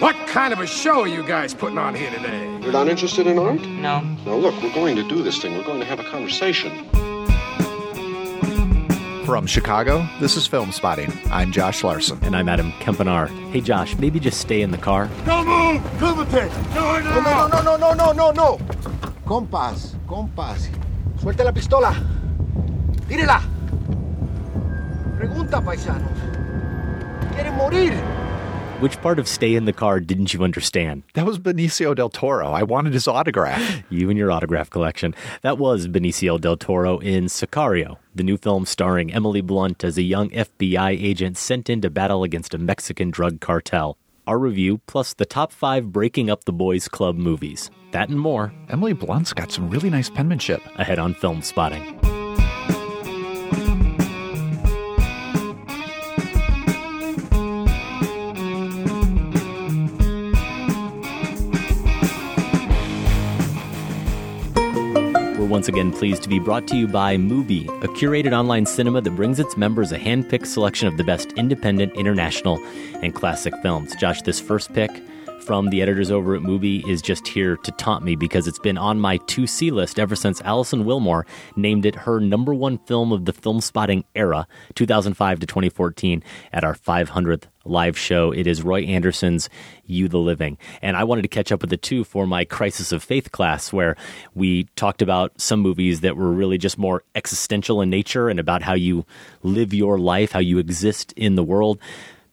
What kind of a show are you guys putting on here today? You're not interested in art? No. Now, look, we're going to do this thing. We're going to have a conversation. From Chicago, this is Film Spotting. I'm Josh Larsen. And I'm Adam Kempenaar. Hey, Josh, maybe just stay in the car. Don't move! Kumite! No, no, No, no, no, no, no, no, no. Compas, compas. Suelte la pistola. Tírela. Pregunta, paisanos. ¿Quieren morir? Which part of stay in the car didn't you understand? That was Benicio del Toro. I wanted his autograph. You and your autograph collection. That was Benicio del Toro in Sicario, the new film starring Emily Blunt as a young FBI agent sent in to battle against a Mexican drug cartel. Our review, plus the top five Breaking Up the Boys Club movies. That and more Emily Blunt's got some really nice penmanship. ahead on Film Spotting. Once again pleased to be brought to you by Mubi, a curated online cinema that brings its members a hand-picked selection of the best independent, international, and classic films. Josh, this first pick from the editors over at Mubi is just here to taunt me because it's been on my to see list ever since Alison Willmore named it her number one film of the film spotting era, 2005 to 2014, at our 500th live show. It is Roy Andersson's You the Living. And I wanted to catch up with the two for my Crisis of Faith class, where we talked about some movies that were really just more existential in nature and about how you live your life, how you exist in the world.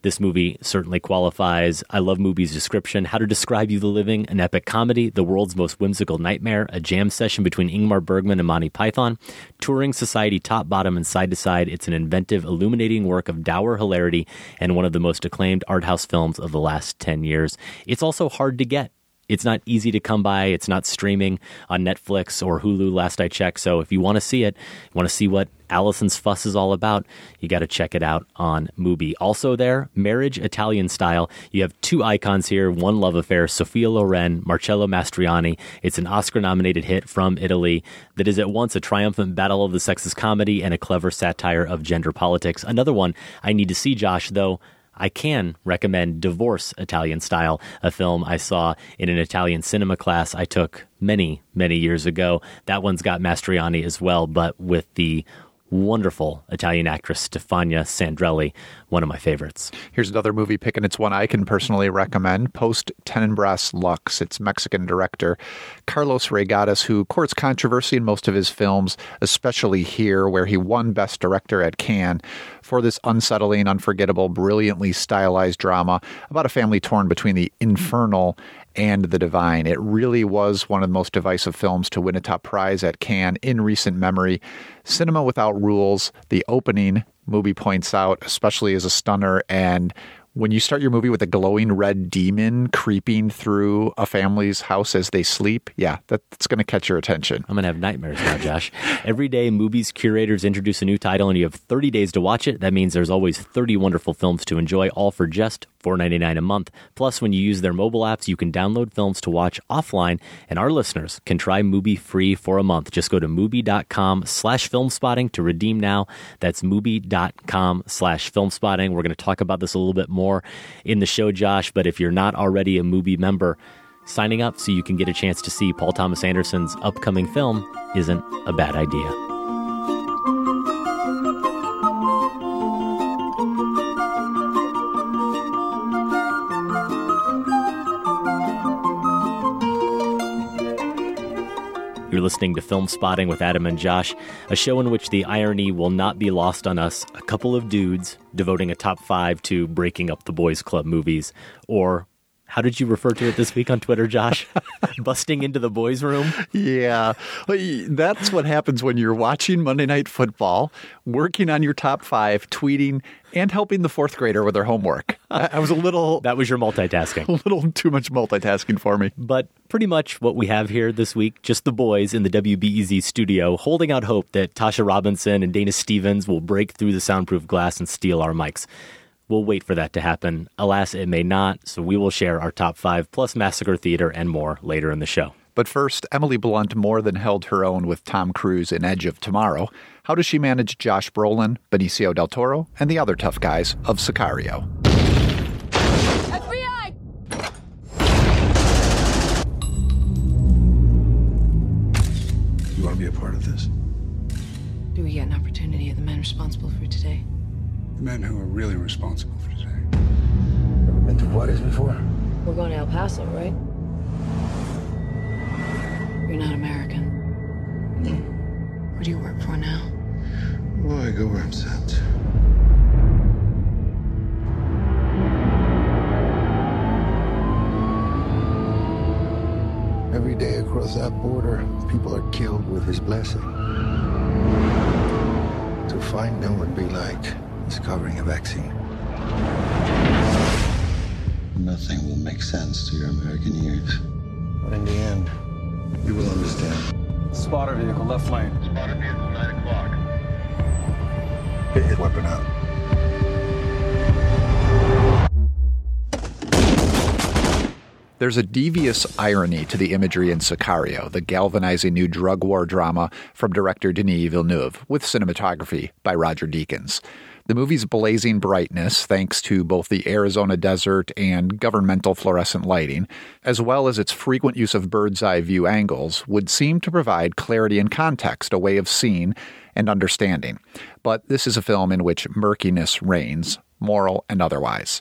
This movie certainly qualifies. I love Mubi's description. How to Describe You the Living, an epic comedy, the world's most whimsical nightmare, a jam session between Ingmar Bergman and Monty Python, touring society top, bottom, and side to side. It's an inventive, illuminating work of dour hilarity and one of the most acclaimed art house films of the last 10 years. It's also hard to get. It's not easy to come by. It's not streaming on Netflix or Hulu last I checked. So if you want to see it, want to see what Alison's fuss is all about, you got to check it out on Mubi. Also there, Marriage Italian Style. You have two icons here, one love affair, Sophia Loren, Marcello Mastroianni. It's an Oscar-nominated hit from Italy that is at once a triumphant battle of the sexes comedy and a clever satire of gender politics. Another one I need to see, Josh, though. I can recommend Divorce Italian Style, a film I saw in an Italian cinema class I took many, many years ago. That one's got Mastroianni as well, but with the wonderful Italian actress Stefania Sandrelli, one of my favorites. Here's another Mubi pick, and it's one I can personally recommend Post Tenebras Lux. It's Mexican director Carlos Reygadas, who courts controversy in most of his films, especially here, where he won Best Director at Cannes for this unsettling, unforgettable, brilliantly stylized drama about a family torn between the infernal and the divine. It really was one of the most divisive films to win a top prize at Cannes in recent memory. Cinema Without Rules, the opening movie points out, especially as a stunner, and when you start your movie with a glowing red demon creeping through a family's house as they sleep, yeah, that's going to catch your attention. I'm going to have nightmares now, Josh. Every day, Mubi's curators introduce a new title, and you have 30 days to watch it. That means there's always 30 wonderful films to enjoy, all for just $4.99 a month. Plus, when you use their mobile apps, you can download films to watch offline, and our listeners can try Mubi free for a month. Just go to Mubi.com slash filmspotting to redeem now. That's Mubi.com slash filmspotting. We're going to talk about this a little bit more in the show, Josh, but if you're not already a Mubi member, signing up so you can get a chance to see Paul Thomas Anderson's upcoming film isn't a bad idea. You're listening to Film Spotting with Adam and Josh, a show in which the irony will not be lost on us. A couple of dudes devoting a top five to breaking up the boys' club movies, or how did you refer to it this week on Twitter, Josh? Busting into the boys' room? Yeah, that's what happens when you're watching Monday Night Football, working on your top five, tweeting, and helping the fourth grader with their homework. I, I was a little That was your multitasking. a little too much multitasking for me. But pretty much what we have here this week, just the boys in the WBEZ studio holding out hope that Tasha Robinson and Dana Stevens will break through the soundproof glass and steal our mics. We'll wait for that to happen. Alas, it may not, so we will share our top five plus Massacre Theater and more later in the show. But first, Emily Blunt more than held her own with Tom Cruise in Edge of Tomorrow. How does she manage Josh Brolin, Benicio del Toro, and the other tough guys of Sicario? FBI! You want to be a part of this? Do we get an opportunity at the man responsible for the men who are really responsible for today. Ever been to Juarez before? We're going to El Paso, right? You're not American. Where do you work for now? Well, I go where I'm sent. Every day across that border, people are killed with his blessing. To find them would be like discovering a vaccine. Nothing will make sense to your American ears. But in the end, you will understand. Spotter vehicle, left lane. Spotter vehicle, 9 o'clock. Get his weapon out. There's a devious irony to the imagery in Sicario, the galvanizing new drug war drama from director Denis Villeneuve, with cinematography by Roger Deakins. The movie's blazing brightness, thanks to both the Arizona desert and governmental fluorescent lighting, as well as its frequent use of bird's eye view angles, would seem to provide clarity and context, a way of seeing and understanding. But this is a film in which murkiness reigns, moral and otherwise.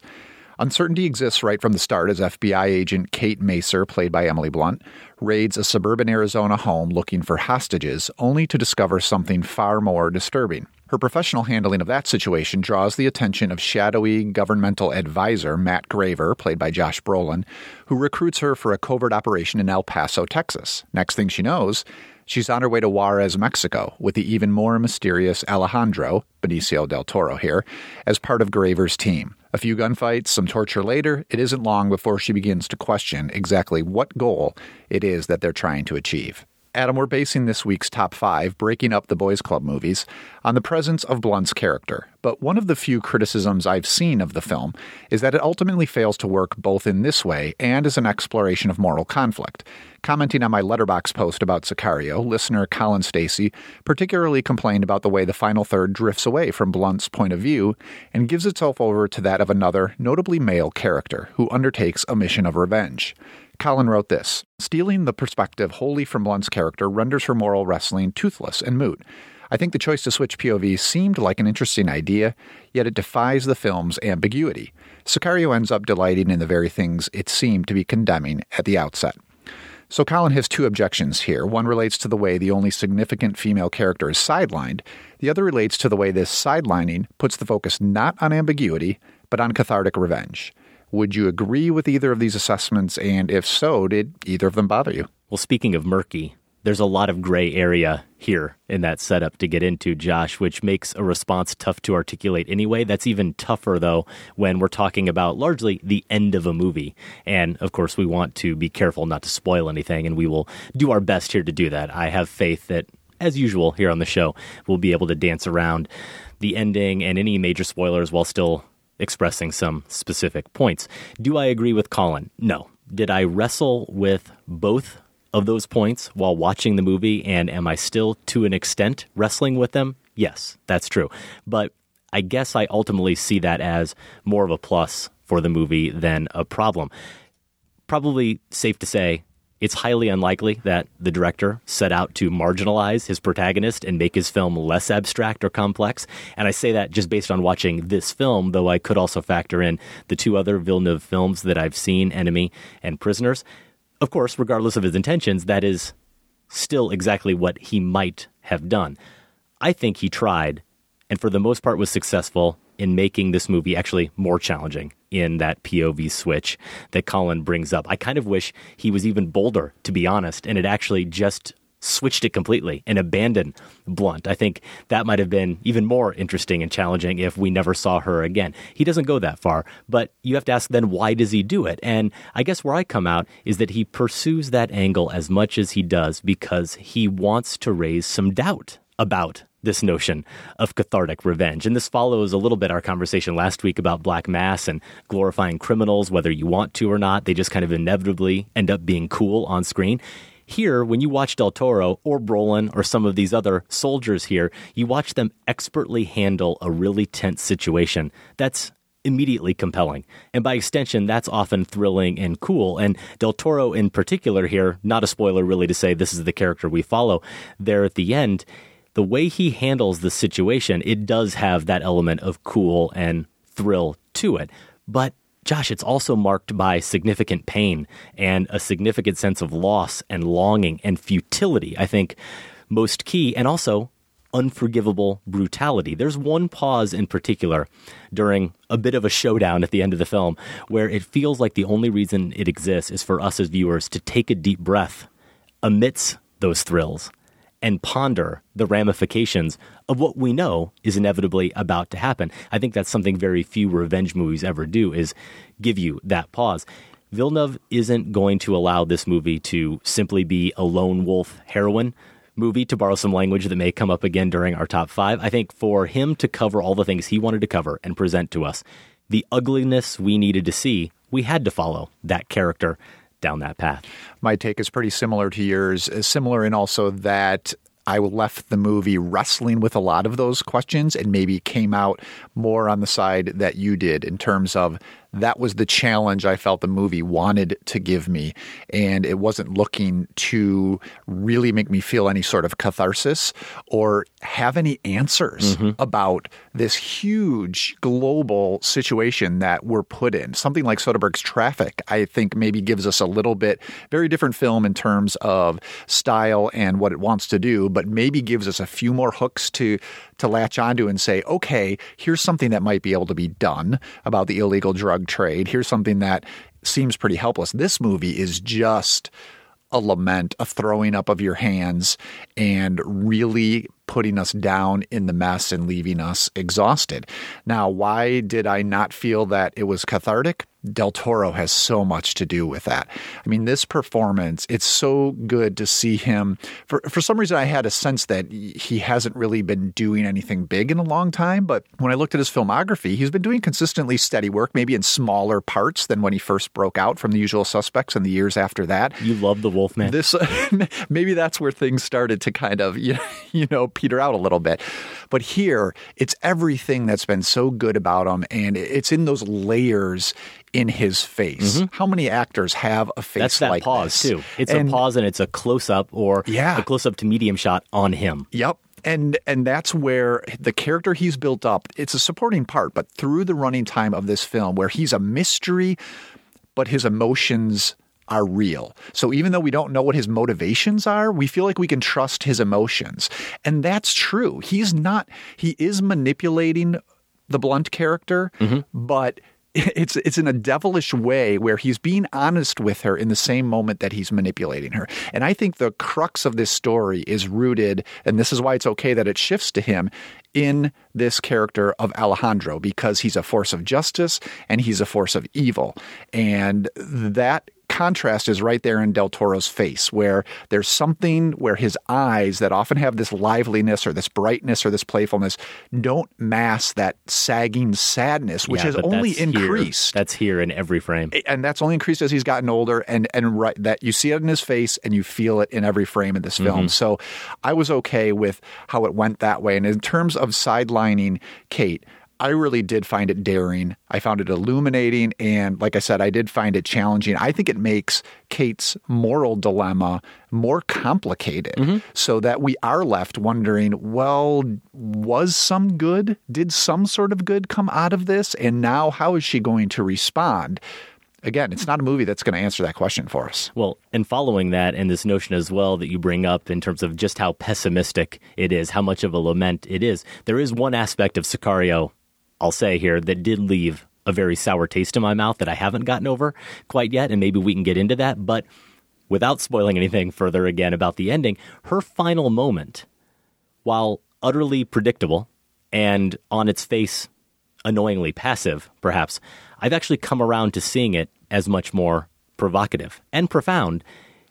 Uncertainty exists right from the start as FBI agent Kate Macer, played by Emily Blunt, raids a suburban Arizona home looking for hostages, only to discover something far more disturbing. Her professional handling of that situation draws the attention of shadowy governmental advisor Matt Graver, played by Josh Brolin, who recruits her for a covert operation in El Paso, Texas. Next thing she knows, She's on her way to Juarez, Mexico, with the even more mysterious Alejandro, Benicio del Toro here, as part of Graver's team. A few gunfights, some torture later, it isn't long before she begins to question exactly what goal it is that they're trying to achieve. Adam, we're basing this week's top five, Breaking Up the Boys Club movies, on the presence of Blunt's character. But one of the few criticisms I've seen of the film is that it ultimately fails to work both in this way and as an exploration of moral conflict. Commenting on my Letterboxd post about Sicario, listener Colin Stacy particularly complained about the way the final third drifts away from Blunt's point of view and gives itself over to that of another, notably male character, who undertakes a mission of revenge. Colin wrote this Stealing the perspective wholly from Blunt's character renders her moral wrestling toothless and moot. I think the choice to switch POV seemed like an interesting idea, yet it defies the film's ambiguity. Sicario ends up delighting in the very things it seemed to be condemning at the outset. So Colin has two objections here. One relates to the way the only significant female character is sidelined. The other relates to the way this sidelining puts the focus not on ambiguity, but on cathartic revenge. Would you agree with either of these assessments? And if so, did either of them bother you? Well, speaking of murky, there's a lot of gray area here in that setup to get into, Josh, which makes a response tough to articulate anyway. That's even tougher, though, when we're talking about largely the end of a movie. And of course, we want to be careful not to spoil anything, and we will do our best here to do that. I have faith that, as usual here on the show, we'll be able to dance around the ending and any major spoilers while still expressing some specific points. Do I agree with Colin? No. Did I wrestle with both of those points while watching the movie, and am I still, to an extent, wrestling with them? Yes, that's true. But I guess I ultimately see that as more of a plus for the movie than a problem. Probably safe to say it's highly unlikely that the director set out to marginalize his protagonist and make his film less abstract or complex. And I say that just based on watching this film, though I could also factor in the two other Villeneuve films that I've seen, Enemy and Prisoners. Of course, regardless of his intentions, that is still exactly what he might have done. I think he tried, and for the most part was successful in making this movie actually more challenging in that POV switch that Colin brings up. I kind of wish he was even bolder, to be honest, and it actually just switched it completely and abandoned Blunt. I think that might have been even more interesting and challenging if we never saw her again. He doesn't go that far, but you have to ask then why does he do it? And I guess where I come out is that he pursues that angle as much as he does because he wants to raise some doubt about this notion of cathartic revenge. And this follows a little bit our conversation last week about Black Mass and glorifying criminals, whether you want to or not. They just kind of inevitably end up being cool on screen. Here, when you watch Del Toro or Brolin or some of these other soldiers here, you watch them expertly handle a really tense situation that's immediately compelling. And by extension, that's often thrilling and cool. And Del Toro, in particular, here, not a spoiler really to say this is the character we follow, there at the end, the way he handles the situation, it does have that element of cool and thrill to it. But Josh, it's also marked by significant pain and a significant sense of loss and longing and futility. I think most key, and also unforgivable brutality. There's one pause in particular during a bit of a showdown at the end of the film where it feels like the only reason it exists is for us as viewers to take a deep breath amidst those thrills and ponder the ramifications of what we know is inevitably about to happen. I think that's something very few revenge movies ever do is give you that pause. Villeneuve isn't going to allow this movie to simply be a lone wolf heroine movie, to borrow some language that may come up again during our top five. I think for him to cover all the things he wanted to cover and present to us, the ugliness we needed to see, we had to follow that character down that path. My take is pretty similar to yours, uh, similar in also that I left the movie wrestling with a lot of those questions and maybe came out more on the side that you did in terms of that was the challenge I felt the movie wanted to give me. And it wasn't looking to really make me feel any sort of catharsis or have any answers mm-hmm. about this huge global situation that we're put in. Something like Soderbergh's Traffic, I think, maybe gives us a little bit very different film in terms of style and what it wants to do, but maybe gives us a few more hooks to to latch onto and say, okay, here's something that might be able to be done about the illegal drug trade. Here's something that seems pretty helpless. This movie is just a lament, a throwing up of your hands, and really putting us down in the mess and leaving us exhausted. Now, why did I not feel that it was cathartic? Del Toro has so much to do with that. I mean, this performance, it's so good to see him. For, for some reason, I had a sense that he hasn't really been doing anything big in a long time. But when I looked at his filmography, he's been doing consistently steady work, maybe in smaller parts than when he first broke out from the usual suspects in the years after that. You love the Wolfman. This, maybe that's where things started to kind of, you know, peter out a little bit. But here, it's everything that's been so good about him, and it's in those layers in his face. Mm-hmm. How many actors have a face That's that like pause this? too. It's and, a pause and it's a close up or yeah. a close up to medium shot on him. Yep. And and that's where the character he's built up, it's a supporting part, but through the running time of this film where he's a mystery but his emotions are real. So even though we don't know what his motivations are, we feel like we can trust his emotions. And that's true. He's not he is manipulating the blunt character, mm-hmm. but it's it's in a devilish way where he's being honest with her in the same moment that he's manipulating her. And I think the crux of this story is rooted, and this is why it's okay that it shifts to him in this character of Alejandro because he's a force of justice and he's a force of evil. And that contrast is right there in Del Toro's face, where there's something where his eyes that often have this liveliness or this brightness or this playfulness don't mask that sagging sadness, which yeah, has only increased. Here. That's here in every frame, and that's only increased as he's gotten older. And and right that you see it in his face and you feel it in every frame of this film. Mm-hmm. So I was okay with how it went that way. And in terms of sidelining Kate, I really did find it daring. I found it illuminating. And like I said, I did find it challenging. I think it makes Kate's moral dilemma more complicated mm-hmm. so that we are left wondering well, was some good? Did some sort of good come out of this? And now how is she going to respond? Again, it's not a movie that's going to answer that question for us. Well, and following that, and this notion as well that you bring up in terms of just how pessimistic it is, how much of a lament it is, there is one aspect of Sicario I'll say here that did leave a very sour taste in my mouth that I haven't gotten over quite yet, and maybe we can get into that. But without spoiling anything further again about the ending, her final moment, while utterly predictable and on its face annoyingly passive, perhaps, I've actually come around to seeing it as much more provocative and profound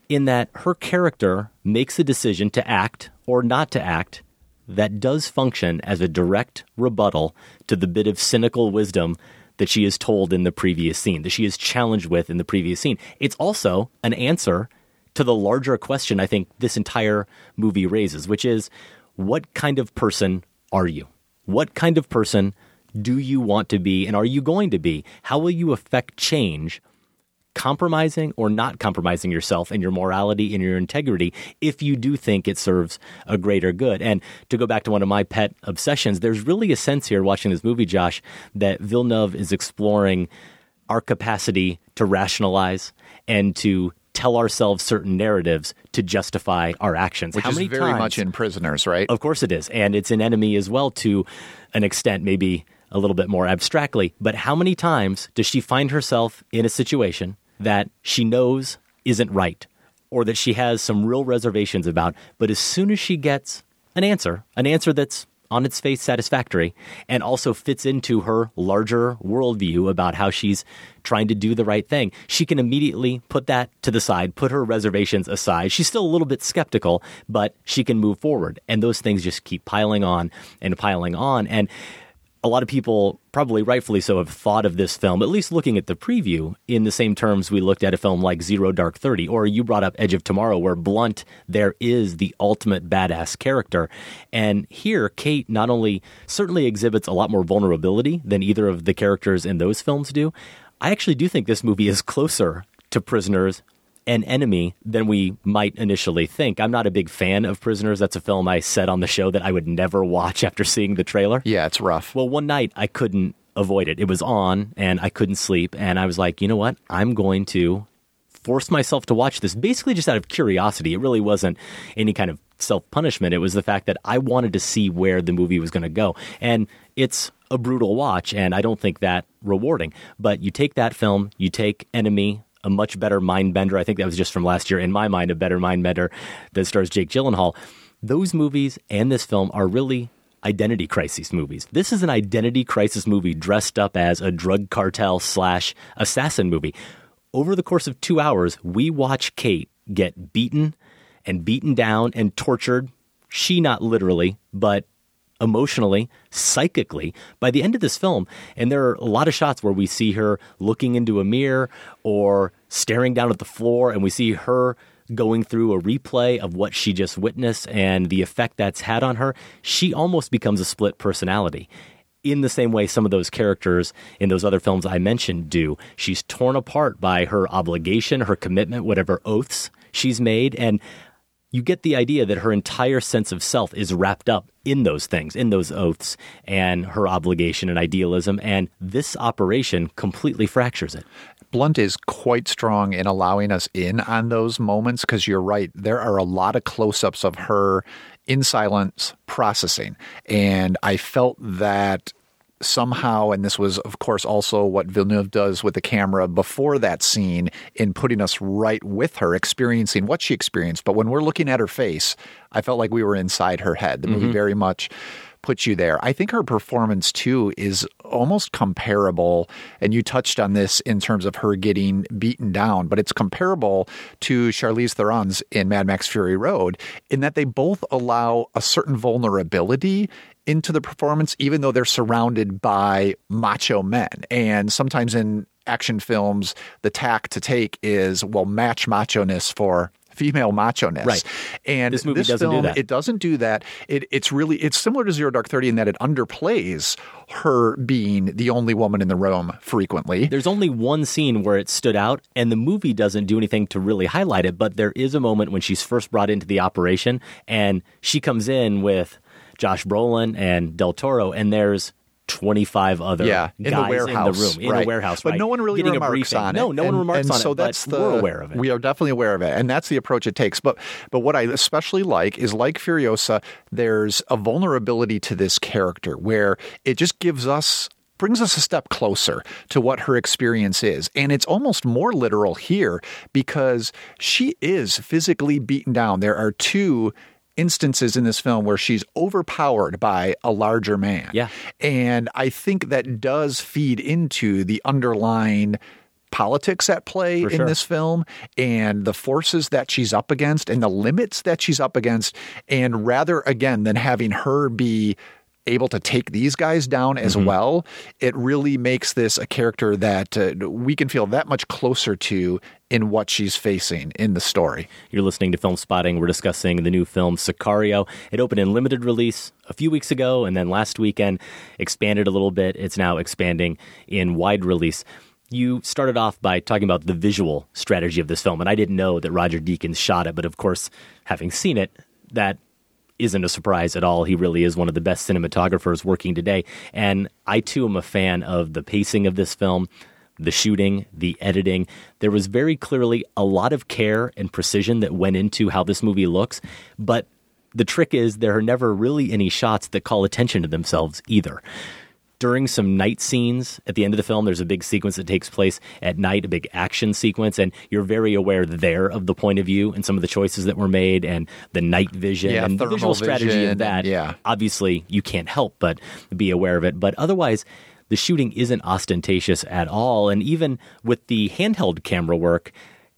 in that her character makes a decision to act or not to act that does function as a direct rebuttal to the bit of cynical wisdom that she is told in the previous scene, that she is challenged with in the previous scene. It's also an answer to the larger question I think this entire movie raises, which is what kind of person are you? What kind of person do you want to be and are you going to be? How will you affect change? Compromising or not compromising yourself and your morality and your integrity if you do think it serves a greater good. And to go back to one of my pet obsessions, there's really a sense here watching this movie, Josh, that Villeneuve is exploring our capacity to rationalize and to tell ourselves certain narratives to justify our actions. Which How is many very times, much in Prisoners, right? Of course it is. And it's an enemy as well to an extent, maybe a little bit more abstractly. But how many times does she find herself in a situation that she knows isn't right or that she has some real reservations about? But as soon as she gets an answer, an answer that's on its face satisfactory and also fits into her larger worldview about how she's trying to do the right thing. She can immediately put that to the side, put her reservations aside. She's still a little bit skeptical, but she can move forward. And those things just keep piling on and piling on. And a lot of people, probably rightfully so, have thought of this film, at least looking at the preview, in the same terms we looked at a film like Zero Dark Thirty, or you brought up Edge of Tomorrow, where Blunt there is the ultimate badass character. And here, Kate not only certainly exhibits a lot more vulnerability than either of the characters in those films do, I actually do think this movie is closer to Prisoners an enemy than we might initially think. I'm not a big fan of Prisoners. That's a film I said on the show that I would never watch after seeing the trailer. Yeah, it's rough. Well, one night I couldn't avoid it. It was on and I couldn't sleep. And I was like, you know what? I'm going to force myself to watch this basically just out of curiosity. It really wasn't any kind of self punishment. It was the fact that I wanted to see where the movie was going to go. And it's a brutal watch, and I don't think that rewarding. But you take that film, you take Enemy, a much better mind bender. I think that was just from last year. In my mind, a better mind bender that stars Jake Gyllenhaal. Those movies and this film are really identity crisis movies. This is an identity crisis movie dressed up as a drug cartel slash assassin movie. Over the course of two hours, we watch Kate get beaten and beaten down and tortured. She not literally, but emotionally, psychically by the end of this film. And there are a lot of shots where we see her looking into a mirror or staring down at the floor, and we see her going through a replay of what she just witnessed and the effect that's had on her. She almost becomes a split personality. In the same way some of those characters in those other films I mentioned do. She's torn apart by her obligation, her commitment, whatever oaths she's made. And you get the idea that her entire sense of self is wrapped up in those things, in those oaths and her obligation and idealism. And this operation completely fractures it. Blunt is quite strong in allowing us in on those moments because you're right. There are a lot of close ups of her in silence processing. And I felt that somehow, and this was, of course, also what Villeneuve does with the camera before that scene in putting us right with her, experiencing what she experienced. But when we're looking at her face, I felt like we were inside her head. The movie Mm-hmm. very much puts you there. I think her performance too is almost comparable, and you touched on this in terms of her getting beaten down, but it's comparable to Charlize Theron's in Mad Max Fury Road in that they both allow a certain vulnerability into the performance, even though they're surrounded by macho men. And sometimes in action films, the tack to take is, well, match macho ness for female macho ness. Right. And This movie doesn't do film, that. it doesn't do that. It, it's really it's similar to Zero Dark Thirty in that it underplays her being the only woman in the room frequently. There's only one scene where it stood out, and the movie doesn't do anything to really highlight it, but there is a moment when she's first brought into the operation, and she comes in with Josh Brolin and Del Toro, and there's 25 other yeah, in guys the warehouse, in the room, in right. the warehouse, but right, no one really getting remarks on it. No, no one remarks and on so it, that's but the, we're aware of it. We are definitely aware of it, and that's the approach it takes. But but what I especially like is like Furiosa, there's a vulnerability to this character where it just gives us brings us a step closer to what her experience is. And it's almost more literal here because she is physically beaten down. There are two instances in this film where she's overpowered by a larger man. Yeah. And I think that does feed into the underlying politics at play in this film and the forces that she's up against and the limits that she's up against. And rather, again, than having her be able to take these guys down as well, it really makes this a character that uh, we can feel that much closer to in what she's facing in the story. You're listening to Film Spotting. We're discussing the new film Sicario. It opened in limited release a few weeks ago, and then last weekend expanded a little bit. It's now expanding in wide release. You started off by talking about the visual strategy of this film, and I didn't know that Roger Deakins shot it, but of course, having seen it, that isn't a surprise at all. He really is one of the best cinematographers working today. And I too am a fan of the pacing of this film, the shooting, the editing. There was very clearly a lot of care and precision that went into how this movie looks, but the trick is there are never really any shots that call attention to themselves either during some night scenes at the end of the film, there's a big sequence that takes place at night, a big action sequence, and you're very aware there of the point of view and some of the choices that were made and the night vision Yeah, and the visual strategy vision of that. yeah. Obviously, you can't help but be aware of it. But otherwise, the shooting isn't ostentatious at all. And even with the handheld camera work,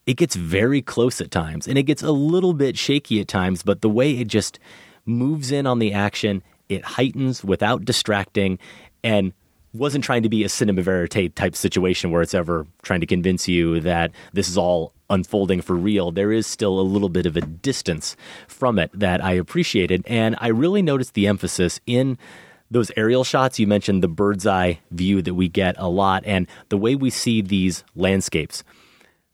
it gets very close at times and it gets a little bit shaky at times, but the way it just moves in on the action, it heightens without distracting and wasn't trying to be a cinema verite type situation where it's ever trying to convince you that this is all unfolding for real. There is still a little bit of a distance from it that I appreciated. And I really noticed the emphasis in those aerial shots. You mentioned the bird's eye view that we get a lot and the way we see these landscapes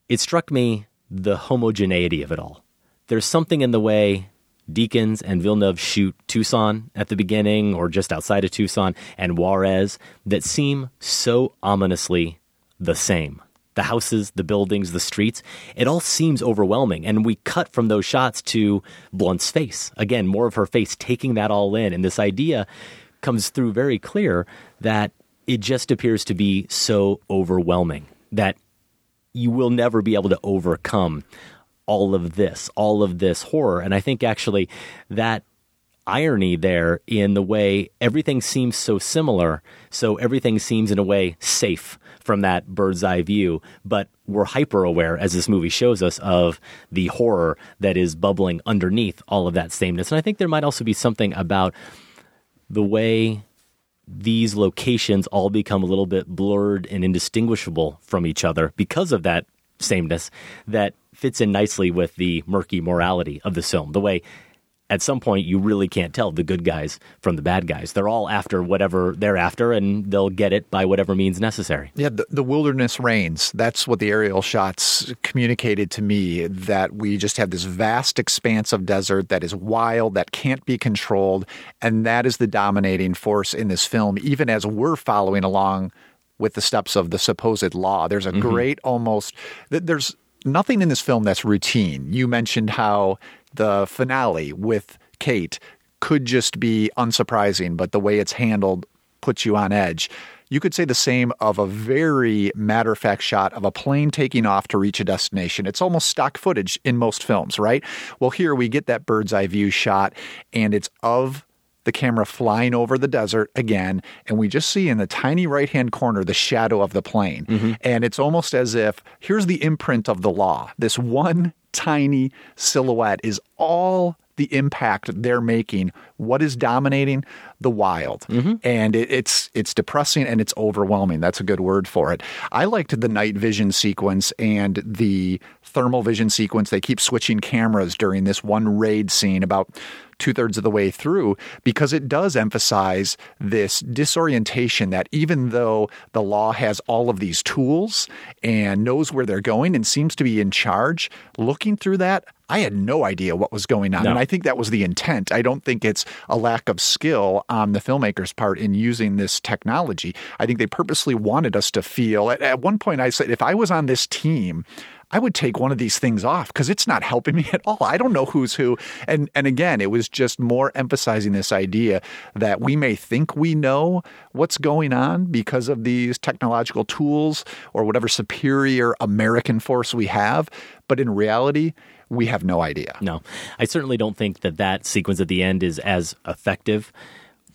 it struck me the homogeneity of it all. There's something in the way Deakins and Villeneuve shoot Tucson at the beginning or just outside of Tucson and Juarez that seem so ominously the same. The houses, the buildings, the streets, it all seems overwhelming. And we cut from those shots to Blunt's face. Again, more of her face taking that all in. And this idea comes through very clear that it just appears to be so overwhelming that you will never be able to overcome all of this, all of this horror. And I think actually that irony there in the way everything seems so similar, so everything seems in a way safe from that bird's eye view, but we're hyper aware, as this movie shows us, of the horror that is bubbling underneath all of that sameness. And I think there might also be something about the way these locations all become a little bit blurred and indistinguishable from each other because of that sameness that fits in nicely with the murky morality of the film. The way at some point you really can't tell the good guys from the bad guys. They're all after whatever they're after and they'll get it by whatever means necessary. Yeah, the, the wilderness reigns. That's what the aerial shots communicated to me that we just have this vast expanse of desert that is wild, that can't be controlled. And that is the dominating force in this film, even as we're following along with the steps of the supposed law. There's a mm-hmm. great almost, there's nothing in this film that's routine. You mentioned how the finale with Kate could just be unsurprising, but the way it's handled puts you on edge. You could say the same of a very matter of fact shot of a plane taking off to reach a destination. It's almost stock footage in most films, right? Well, here we get that bird's eye view shot, and it's of the camera flying over the desert again, and we just see in the tiny right hand corner the shadow of the plane. Mm-hmm. And it's almost as if here's the imprint of the law. This one tiny silhouette is all the impact they're making. What is dominating? The wild. Mm-hmm. And it, it's it's depressing and it's overwhelming. That's a good word for it. I liked the night vision sequence and the thermal vision sequence. They keep switching cameras during this one raid scene about two thirds of the way through because it does emphasize this disorientation that even though the law has all of these tools and knows where they're going and seems to be in charge, looking through that, I had no idea what was going on. No. And I think that was the intent. I don't think it's a lack of skill on the filmmaker's part in using this technology. I think they purposely wanted us to feel. At, at one point, I said, if I was on this team, I would take one of these things off because it's not helping me at all. I don't know who's who. And and again, it was just more emphasizing this idea that we may think we know what's going on because of these technological tools or whatever superior American force we have, but in reality, we have no idea. No, I certainly don't think that that sequence at the end is as effective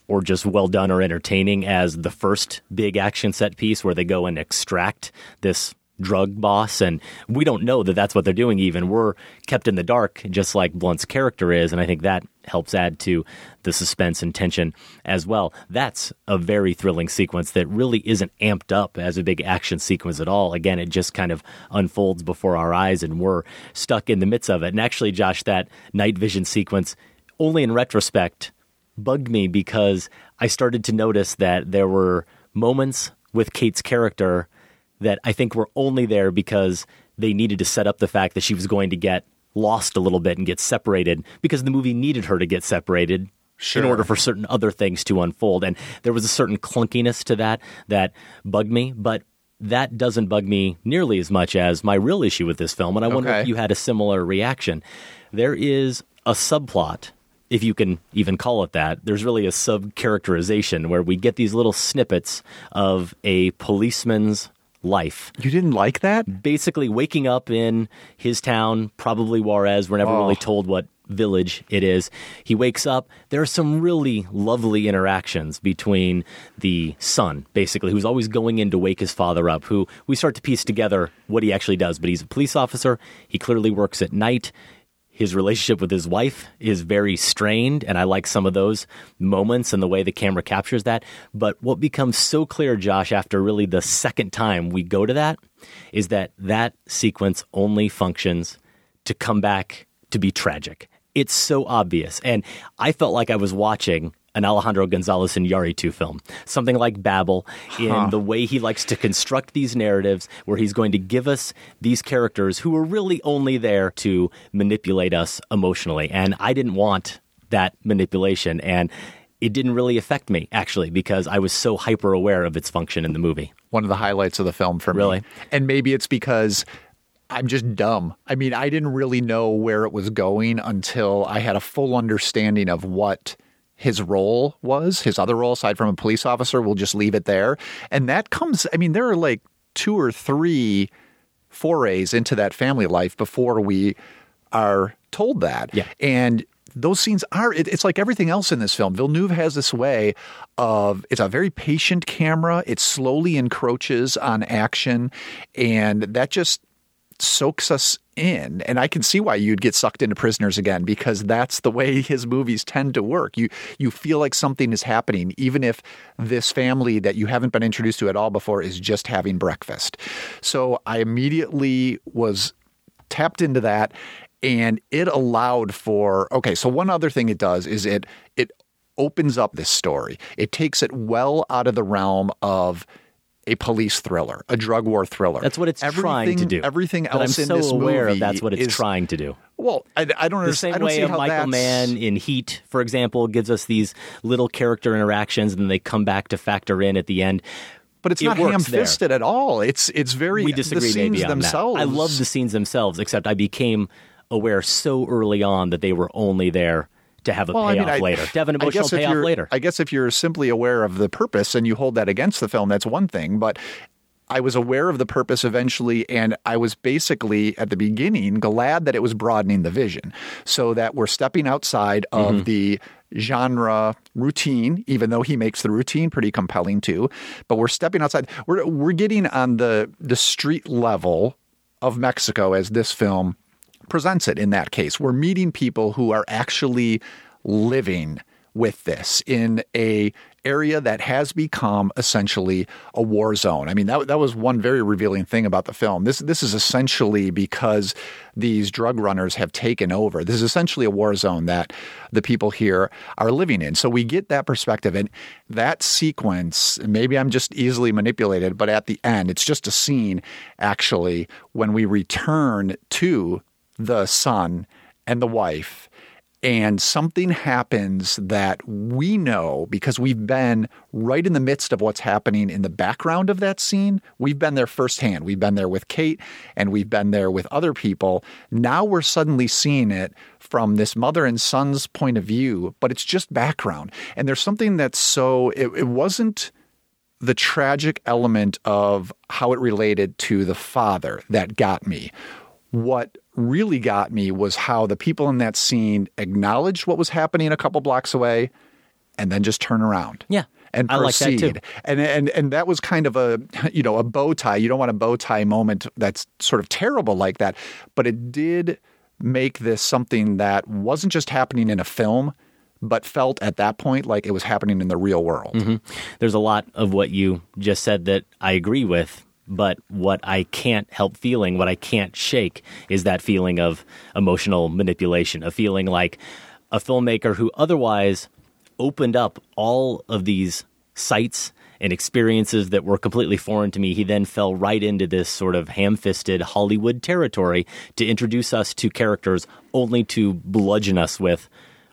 or just well done or entertaining as the first big action set piece where they go and extract this drug boss. And we don't know that that's what they're doing even. We're kept in the dark just like blunt's character is. And i think that helps add to the suspense and tension as well. That's a very thrilling sequence that really isn't amped up as a big action sequence at all. Again, it just kind of unfolds before our eyes and we're stuck in the midst of it. And actually, Josh, that night vision sequence, only in retrospect, bugged me because I started to notice that there were moments with Kate's character that I think were only there because they needed to set up the fact that she was going to get lost a little bit and get separated because the movie needed her to get separated Sure. in order for certain other things to unfold. And there was a certain clunkiness to that that bugged me, but that doesn't bug me nearly as much as my real issue with this film. And I wonder Okay. if you had a similar reaction. There is a subplot, if you can even call it that. There's really a sub characterization where we get these little snippets of a policeman's life You didn't like that? basically waking up in his town, probably Juarez. We're never really oh. told what village it is. He wakes up. There are some really lovely interactions between the son, basically, who's always going in to wake his father up, who we start to piece together what he actually does. But he's a police officer. He clearly works at night. His relationship with his wife is very strained, and I like some of those moments and the way the camera captures that. But what becomes so clear, Josh, after really the second time we go to that, is that that sequence only functions to come back to be tragic. It's so obvious. And I felt like I was watching an Alejandro Gonzalez Iñárritu film, something like Babel, in the way he likes to construct these narratives, where he's going to give us these characters who are really only there to manipulate us emotionally. And I didn't want that manipulation, and it didn't really affect me actually because I was so hyper aware of its function in the movie. One of the highlights of the film for me. Really? And maybe it's because I'm just dumb. I mean, I didn't really know where it was going until I had a full understanding of what his role was, his other role aside from a police officer. We'll just leave it there. And that comes, I mean, there are like two or three forays into that family life before we are told that. Yeah. And those scenes are, it, it's like everything else in this film. Villeneuve has this way of, it's a very patient camera. It slowly encroaches on action. And that just soaks us in. And I can see why you'd get sucked into Prisoners again because that's the way his movies tend to work. You you feel like something is happening even if this family that you haven't been introduced to at all before is just having breakfast. So I immediately was tapped into that and it allowed for okay, so one other thing it does is it it opens up this story. It takes it well out of the realm of a police thriller, a drug war thriller. That's what it's trying to do. Everything But else I'm in so this aware movie of that's what it's is- trying to do. Well, I, I don't The understand. same I don't way see a Michael that's- Mann in Heat, for example, gives us these little character interactions and then they come back to factor in at the end. but it's it not there. ham-fisted at all. It's it's very We disagree the scenes themselves. that. I love the scenes themselves, except I became aware so early on that they were only there to have a Well, I payoff mean, I- later, to have an I emotional guess if payoff later. I guess if you're simply aware of the purpose and you hold that against the film, that's one thing. But I was aware of the purpose eventually, and I was basically at the beginning glad that it was broadening the vision so that we're stepping outside of Mm-hmm. the genre routine, even though he makes the routine pretty compelling too. But we're stepping outside. We're we're getting on the the street level of Mexico as this film presents it in that case. We're meeting people who are actually living with this in a area that has become essentially a war zone. I mean that that was one very revealing thing about the film. This this is essentially because these drug runners have taken over. This is essentially a war zone that the people here are living in. So we get that perspective and that sequence, maybe I'm just easily manipulated, but at the end it's just a scene actually when we return to the son and the wife and something happens that we know because we've been right in the midst of what's happening in the background of that scene. We've been there firsthand. We've been there with Kate and we've been there with other people. Now we're suddenly seeing it from this mother and son's point of view, but it's just background. And there's something that's so, it, it wasn't the tragic element of how it related to the father that got me. What really got me was how the people in that scene acknowledged what was happening a couple blocks away and then just turn around. Yeah. And I like that proceed. too. And and and that was kind of a you know, a bow tie. You don't want a bow tie moment that's sort of terrible like that, but it did make this something that wasn't just happening in a film, but felt at that point like it was happening in the real world. Mm-hmm. There's a lot of what you just said that I agree with, but what I can't help feeling, what I can't shake, is that feeling of emotional manipulation, a feeling like a filmmaker who otherwise opened up all of these sites and experiences that were completely foreign to me, he then fell right into this sort of ham fisted Hollywood territory to introduce us to characters only to bludgeon us with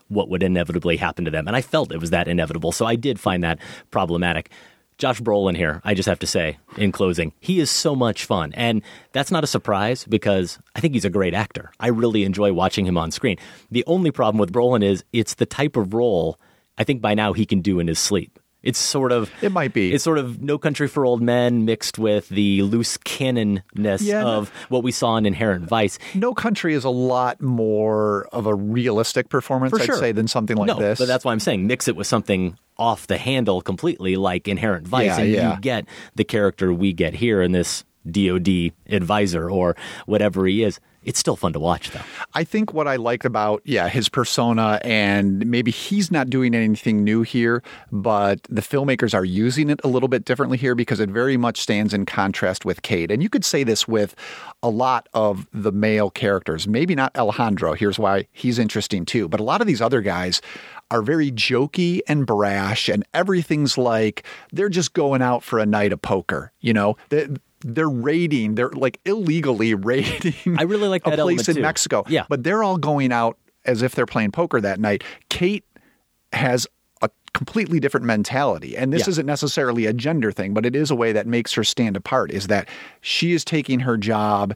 what would inevitably happen to them. And I felt it was that inevitable. So I did find that problematic. Josh Brolin here, I just have to say in closing, he is so much fun. And that's not a surprise because I think he's a great actor. I really enjoy watching him on screen. The only problem with Brolin is it's the type of role I think by now he can do in his sleep. It's sort of it might be. It's sort of No Country for Old Men mixed with the loose cannonness Yeah, of what we saw in Inherent Vice. No Country is a lot more of a realistic performance, For I'd sure. say, than something like no, this. but that's why I'm saying mix it with something off the handle completely, like Inherent Vice, Yeah, and yeah. you get the character we get here in this DoD advisor or whatever he is. It's still fun to watch, though. I think what I liked about yeah his persona and maybe he's not doing anything new here, but the filmmakers are using it a little bit differently here because it very much stands in contrast with Kate. And you could say this with a lot of the male characters. Maybe not Alejandro. Here's why he's interesting too. But a lot of these other guys are very jokey and brash, and everything's like they're just going out for a night of poker. You know. They're raiding, they're like illegally raiding I really like that a place in too. Mexico. Yeah. But they're all going out as if they're playing poker that night. Kate has a completely different mentality. And this Yeah. isn't necessarily a gender thing, but it is a way that makes her stand apart is that she is taking her job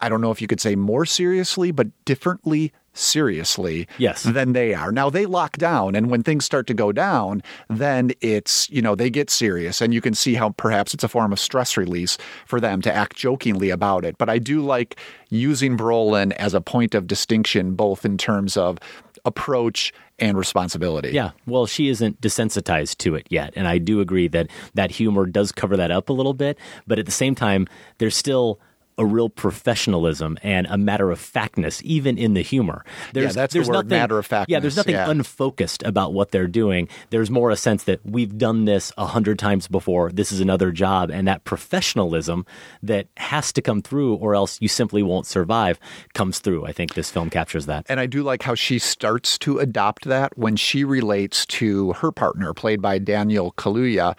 I don't know if you could say more seriously, but differently seriously Yes. than they are. Now they lock down and when things start to go down, then it's, you know, they get serious and you can see how perhaps it's a form of stress release for them to act jokingly about it. But I do like using Brolin as a point of distinction both in terms of approach and responsibility. Yeah, well, she isn't desensitized to it yet, and I do agree that that humor does cover that up a little bit. But at the same time, there's still a real professionalism and a matter of factness, even in the humor. There's, that's the word, nothing, matter-of-factness, Yeah, there's nothing yeah. unfocused about what they're doing. There's more a sense that we've done this a hundred times before. This is another job, and that professionalism that has to come through, or else you simply won't survive, comes through. I think this film captures that. And I do like how she starts to adopt that when she relates to her partner, played by Daniel Kaluuya,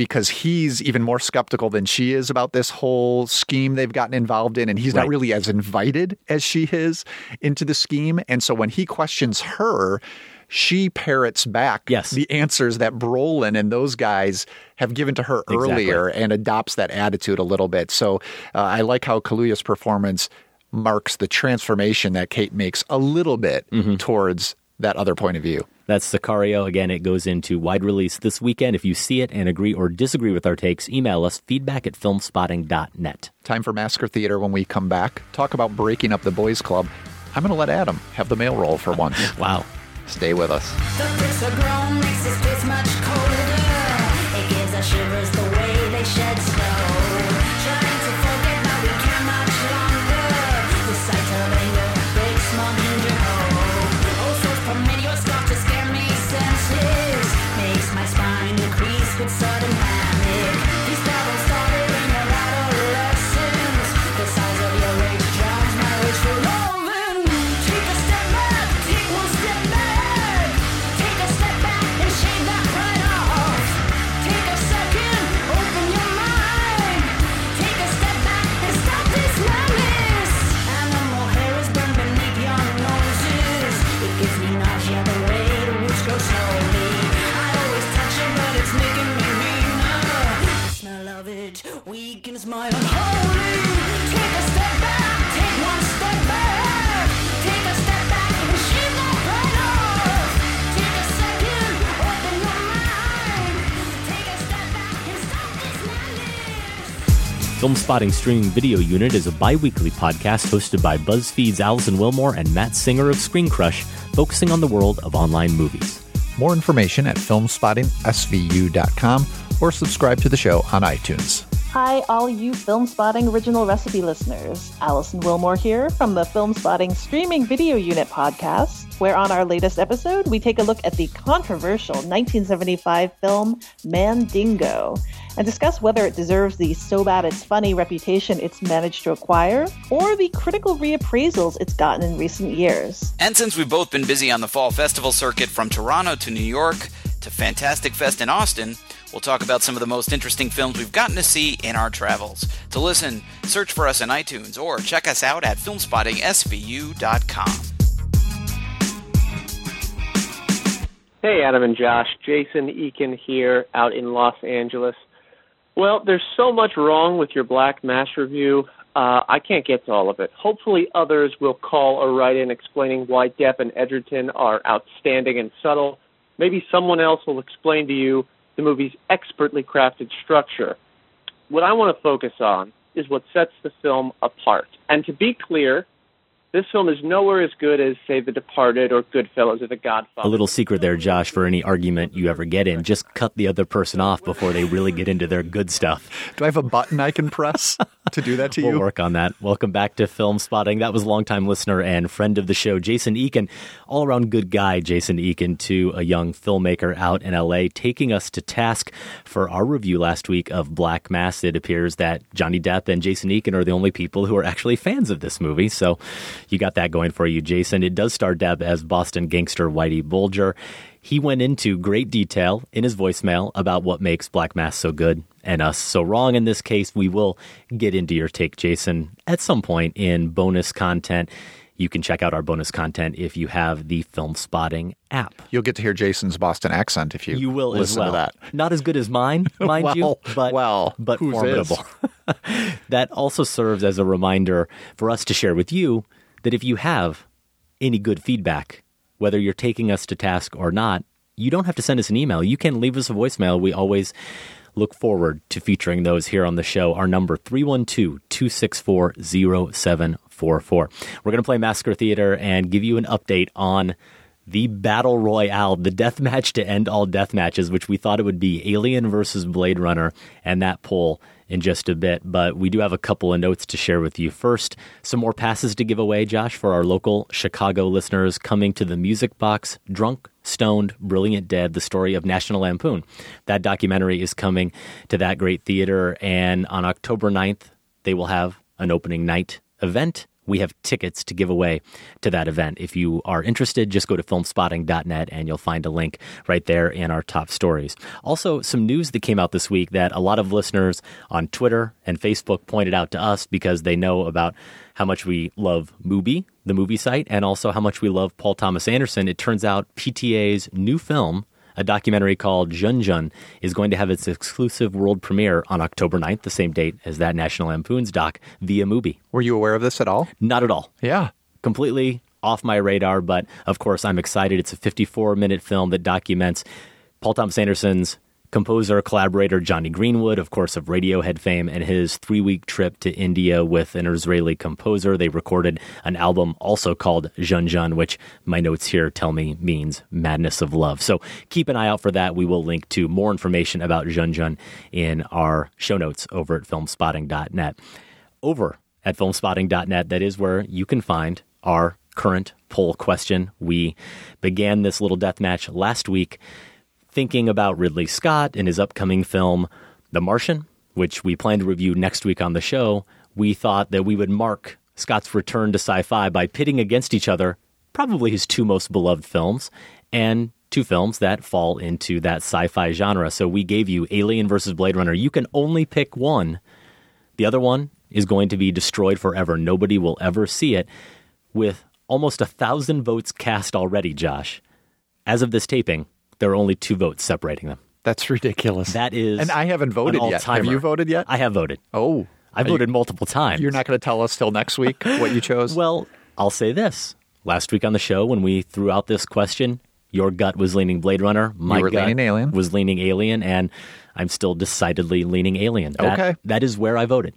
because he's even more skeptical than she is about this whole scheme they've gotten involved in. And he's not really as invited as she is into the scheme. And so when he questions her, she parrots back Yes. the answers that Brolin and those guys have given to her Exactly. earlier and adopts that attitude a little bit. So uh, I like how Kaluuya's performance marks the transformation that Kate makes a little bit Mm-hmm. towards that other point of view. That's Sicario. Again, it goes into wide release this weekend. If you see it and agree or disagree with our takes, email us feedback at filmspotting.net. Time for Massacre Theater when we come back. Talk about breaking up the boys' club. I'm going to let Adam have the mail roll for once. Wow. Stay with us. Spotting Streaming Video Unit is a bi weekly podcast hosted by BuzzFeed's Alison Willmore and Matt Singer of Screen Crush, focusing on the world of online movies. More information at filmspottingsvu.com or subscribe to the show on iTunes. Hi, all you Film Spotting original recipe listeners. Alison Willmore here from the Film Spotting Streaming Video Unit podcast, where on our latest episode, we take a look at the controversial 1975 film Mandingo and discuss whether it deserves the so bad it's funny reputation it's managed to acquire or the critical reappraisals it's gotten in recent years. And since we've both been busy on the fall festival circuit from Toronto to New York to Fantastic Fest in Austin, We'll talk about some of the most interesting films we've gotten to see in our travels. To listen, search for us in iTunes or check us out at filmspottingsvu.com. Hey, Adam and Josh. Jason Eakin here out in Los Angeles. Well, there's so much wrong with your Black Mass review. Uh, I can't get to all of it. Hopefully, others will call or write in explaining why Depp and Edgerton are outstanding and subtle. Maybe someone else will explain to you the movie's expertly crafted structure. What I want to focus on is what sets the film apart. And to be clear, this film is nowhere as good as, say, The Departed or Goodfellas or The Godfather. A little secret there, Josh, for any argument you ever get in. Just cut the other person off before they really get into their good stuff. Do I have a button I can press to do that to we'll you? We'll work on that. Welcome back to Film Spotting. That was a longtime listener and friend of the show, Jason Eakin. All around good guy, Jason Eakin, to a young filmmaker out in LA, taking us to task for our review last week of Black Mass. It appears that Johnny Depp and Jason Eakin are the only people who are actually fans of this movie. So you got that going for you, Jason. It does star Depp as Boston gangster Whitey Bulger. He went into great detail in his voicemail about what makes Black Mass so good and us so wrong in this case. We will get into your take, Jason, at some point in bonus content. You can check out our bonus content if you have the Film Spotting app. You'll get to hear Jason's Boston accent if you you will listen as well. to that. Not as good as mine, mind well, you, but well, but formidable. that also serves as a reminder for us to share with you that if you have any good feedback, whether you're taking us to task or not, you don't have to send us an email. You can leave us a voicemail. We always look forward to featuring those here on the show. Our number 312-264-0744. We're going to play Massacre Theater and give you an update on the battle royale, the death match to end all death matches, which we thought it would be Alien versus Blade Runner, and that poll in just a bit. But we do have a couple of notes to share with you. First, some more passes to give away, Josh, for our local Chicago listeners coming to the Music Box Drunk, Stoned, Brilliant Dead, the story of National Lampoon. That documentary is coming to that great theater, and on October 9th, they will have an opening night event we have tickets to give away to that event. If you are interested, just go to filmspotting.net and you'll find a link right there in our top stories. Also, some news that came out this week that a lot of listeners on Twitter and Facebook pointed out to us because they know about how much we love Mubi, the movie site, and also how much we love Paul Thomas Anderson. It turns out PTA's new film, a documentary called Jun Jun is going to have its exclusive world premiere on October 9th, the same date as that National Lampoon's doc via Mubi. Were you aware of this at all? Not at all. Yeah. Completely off my radar, but of course I'm excited. It's a 54 minute film that documents Paul Thomas Anderson's composer, collaborator Jonny Greenwood, of course, of Radiohead fame, and his three week trip to India with an Israeli composer. They recorded an album also called Jun Jun, which my notes here tell me means madness of love. So keep an eye out for that. We will link to more information about Jun Jun in our show notes over at filmspotting.net. Over at filmspotting.net, that is where you can find our current poll question. We began this little death match last week thinking about Ridley Scott and his upcoming film, The Martian, which we plan to review next week on the show, we thought that we would mark Scott's return to sci fi by pitting against each other probably his two most beloved films and two films that fall into that sci fi genre. So we gave you Alien versus Blade Runner. You can only pick one. The other one is going to be destroyed forever. Nobody will ever see it. With almost a thousand votes cast already, Josh. As of this taping, there are only two votes separating them. That's ridiculous. That is, and I haven't voted yet. Have you voted yet? I have voted. Oh, I voted you, multiple times. You're not going to tell us till next week what you chose. well, I'll say this: last week on the show, when we threw out this question, your gut was leaning Blade Runner. My gut leaning Alien. was leaning Alien, and I'm still decidedly leaning Alien. That, okay, that is where I voted,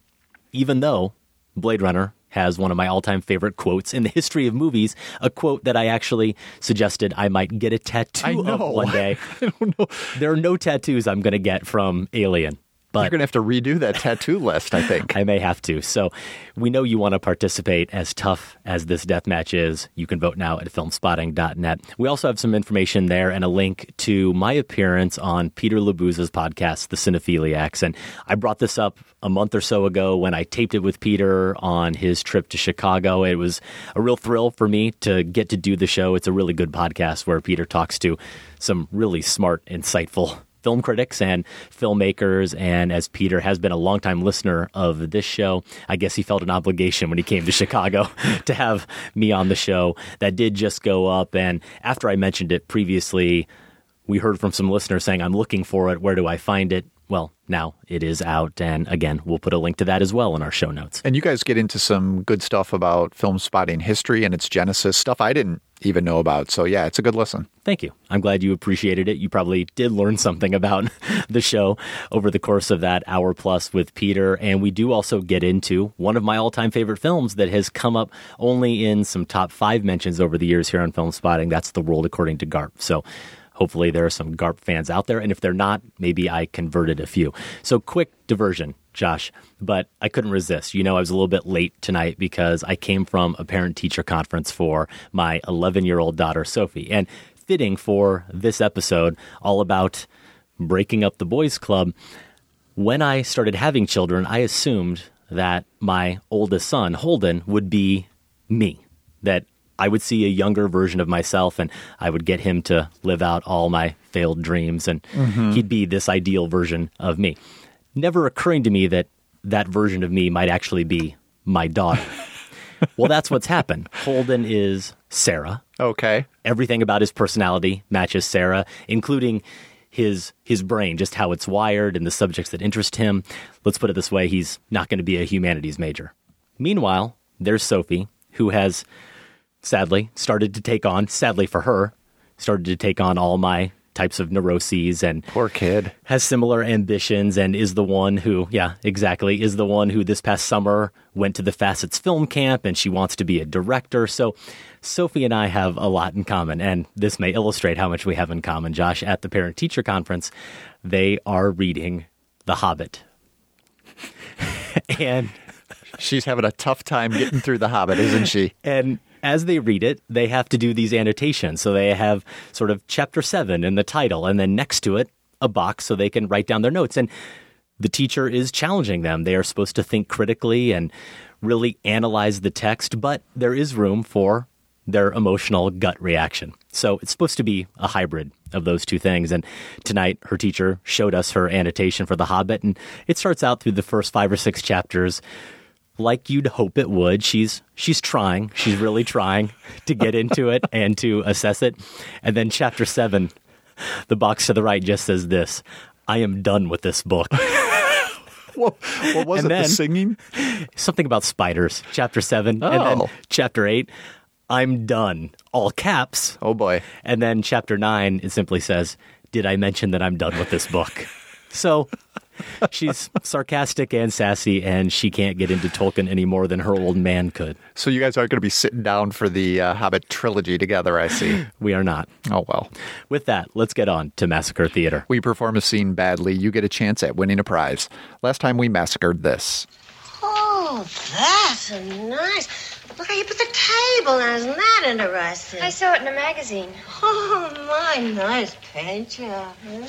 even though Blade Runner has one of my all-time favorite quotes in the history of movies, a quote that I actually suggested I might get a tattoo of one day. I don't know. There are no tattoos I'm going to get from Alien. But You're going to have to redo that tattoo list, I think. I may have to. So we know you want to participate as tough as this death match is. You can vote now at filmspotting.net. We also have some information there and a link to my appearance on Peter Labuza's podcast, The Cinephiliacs. And I brought this up a month or so ago when I taped it with Peter on his trip to Chicago. It was a real thrill for me to get to do the show. It's a really good podcast where Peter talks to some really smart, insightful film critics and filmmakers. And as Peter has been a longtime listener of this show, I guess he felt an obligation when he came to Chicago to have me on the show. That did just go up. And after I mentioned it previously, we heard from some listeners saying, I'm looking for it. Where do I find it? Well, now it is out. And again, we'll put a link to that as well in our show notes. And you guys get into some good stuff about film spotting history and its genesis, stuff I didn't even know about. So, yeah, it's a good listen. Thank you. I'm glad you appreciated it. You probably did learn something about the show over the course of that hour plus with Peter. And we do also get into one of my all time favorite films that has come up only in some top five mentions over the years here on Film Spotting. That's The World According to Garp. So, Hopefully, there are some GARP fans out there. And if they're not, maybe I converted a few. So, quick diversion, Josh, but I couldn't resist. You know, I was a little bit late tonight because I came from a parent teacher conference for my 11 year old daughter, Sophie. And fitting for this episode, all about breaking up the boys' club. When I started having children, I assumed that my oldest son, Holden, would be me. That I would see a younger version of myself and I would get him to live out all my failed dreams and Mm-hmm. he'd be this ideal version of me. Never occurring to me that that version of me might actually be my daughter. well, that's what's happened. Holden is Sarah. Okay. Everything about his personality matches Sarah, including his his brain, just how it's wired and the subjects that interest him. Let's put it this way, he's not going to be a humanities major. Meanwhile, there's Sophie, who has sadly started to take on, sadly for her, started to take on all my types of neuroses and poor kid. has similar ambitions and is the one who yeah exactly is the one who this past summer went to the facets film camp and she wants to be a director. So sophie and i have a lot in common and this may illustrate how much we have in common josh. At the parent teacher conference they are reading the hobbit. And she's having a tough time getting through the hobbit isn't she? And as they read it, they have to do these annotations. So they have sort of chapter seven in the title, and then next to it, a box so they can write down their notes. And the teacher is challenging them. They are supposed to think critically and really analyze the text, but there is room for their emotional gut reaction. So it's supposed to be a hybrid of those two things. And tonight, her teacher showed us her annotation for The Hobbit, and it starts out through the first five or six chapters like you'd hope it would. She's she's trying. She's really trying to get into it and to assess it. And then chapter 7, the box to the right just says this, I am done with this book. what, what was And it? then- the singing? Something about spiders, chapter 7, and Oh. then chapter 8, I'm done. All caps. Oh boy. And then chapter 9 it simply says, "Did I mention that I'm done with this book?" So she's sarcastic and sassy, and she can't get into Tolkien any more than her old man could. So you guys aren't going to be sitting down for the uh, Hobbit trilogy together, I see. We are not. Oh well. With that, let's get on to Massacre Theater. We perform a scene badly, you get a chance at winning a prize. Last time we massacred this. Oh, that's a nice. Look how you put the table now. Isn't that interesting? I saw it in a magazine. Oh, my nice picture. Huh?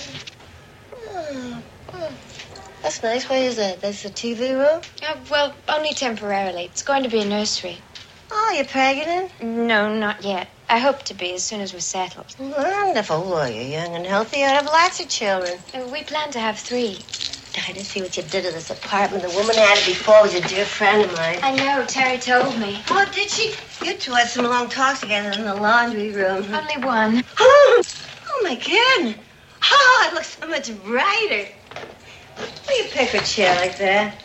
That's nice. Where is that? That's the TV room? Uh, well, only temporarily. It's going to be a nursery. Oh, you're pregnant? No, not yet. I hope to be as soon as we're settled. Wonderful. Well, you're young and healthy. You'll have lots of children. Uh, we plan to have three. I didn't see what you did to this apartment. The woman had it before was a dear friend of mine. I know, Terry told me. Oh, did she? You two had some long talks together in the laundry room. Only one. Oh, oh my goodness. Oh, it looks so much brighter. Where you pick a chair like that?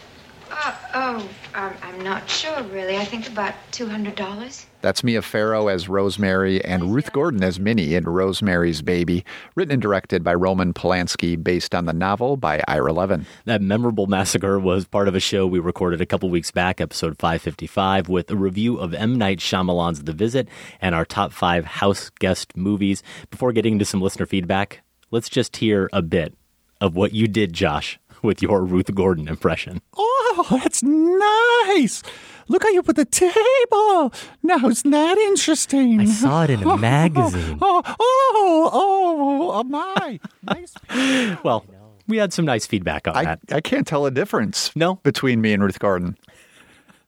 Uh, oh, um, I'm not sure, really. I think about $200. That's Mia Farrow as Rosemary and Ruth Gordon as Minnie in Rosemary's Baby, written and directed by Roman Polanski, based on the novel by Ira Levin. That memorable massacre was part of a show we recorded a couple weeks back, episode 555, with a review of M. Night Shyamalan's The Visit and our top five house guest movies. Before getting into some listener feedback, let's just hear a bit of what you did, Josh, with your Ruth Gordon impression. Oh, that's nice. Look how you put the table. Now, isn't that interesting? I saw it in a oh, magazine. Oh, oh, oh, oh, my. Nice. Well, we had some nice feedback on I, that. I can't tell a difference No? between me and Ruth Gordon.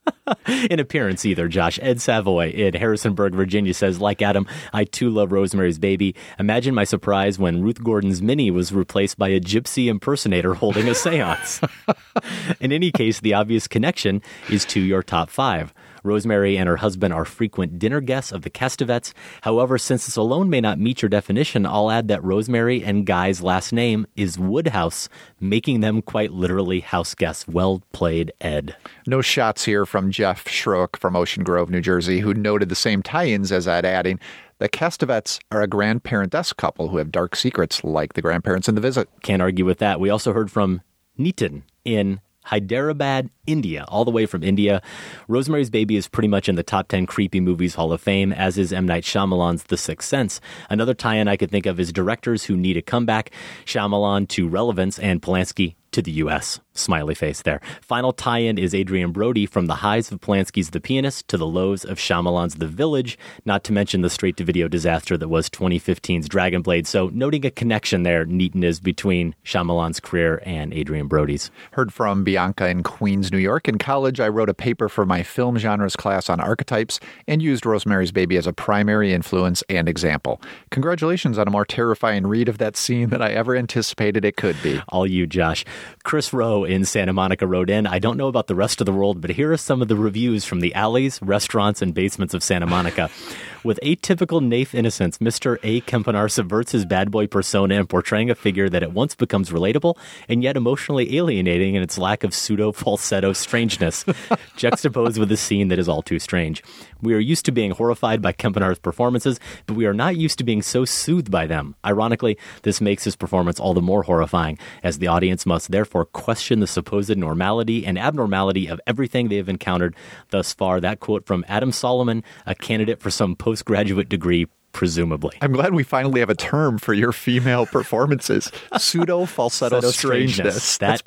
in appearance either, Josh. Ed Savoy in Harrisonburg, Virginia says, like Adam, I too love Rosemary's Baby. Imagine my surprise when Ruth Gordon's Minnie was replaced by a gypsy impersonator holding a seance. in any case, the obvious connection is to your top five. Rosemary and her husband are frequent dinner guests of the Castevets. However, since this alone may not meet your definition, I'll add that Rosemary and Guy's last name is Woodhouse, making them quite literally house guests. Well played, Ed. No shots here from Jeff Schroek from Ocean Grove, New Jersey, who noted the same tie ins as Ed, adding, the Castevets are a grandparent-esque couple who have dark secrets like the grandparents in The Visit. Can't argue with that. We also heard from Nitin in Hyderabad, India, all the way from India. Rosemary's Baby is pretty much in the top 10 creepy movies Hall of Fame, as is M. Night Shyamalan's The Sixth Sense. Another tie in I could think of is directors who need a comeback Shyamalan to relevance and Polanski to the U.S. Smiley face there. Final tie in is Adrien Brody from the highs of Polanski's The Pianist to the lows of Shyamalan's The Village, not to mention the straight to video disaster that was 2015's Dragon Blade. So, noting a connection there, Nitin is between Shyamalan's career and Adrien Brody's. Heard from Bianca in Queens, New York. In college, I wrote a paper for my film genres class on archetypes and used Rosemary's Baby as a primary influence and example. Congratulations on a more terrifying read of that scene than I ever anticipated it could be. All you, Josh. Chris Rowe in Santa Monica wrote in, I don't know about the rest of the world, but here are some of the reviews from the alleys, restaurants, and basements of Santa Monica. With atypical naif innocence, Mr. A. Kempenaar subverts his bad boy persona in portraying a figure that at once becomes relatable and yet emotionally alienating in its lack of pseudo falsetto strangeness, juxtaposed with a scene that is all too strange. We are used to being horrified by Kempenaar's performances, but we are not used to being so soothed by them. Ironically, this makes his performance all the more horrifying, as the audience must therefore question the supposed normality and abnormality of everything they have encountered thus far. That quote from Adam Solomon, a candidate for some postgraduate degree, presumably. I'm glad we finally have a term for your female performances pseudo falsetto strangeness. That's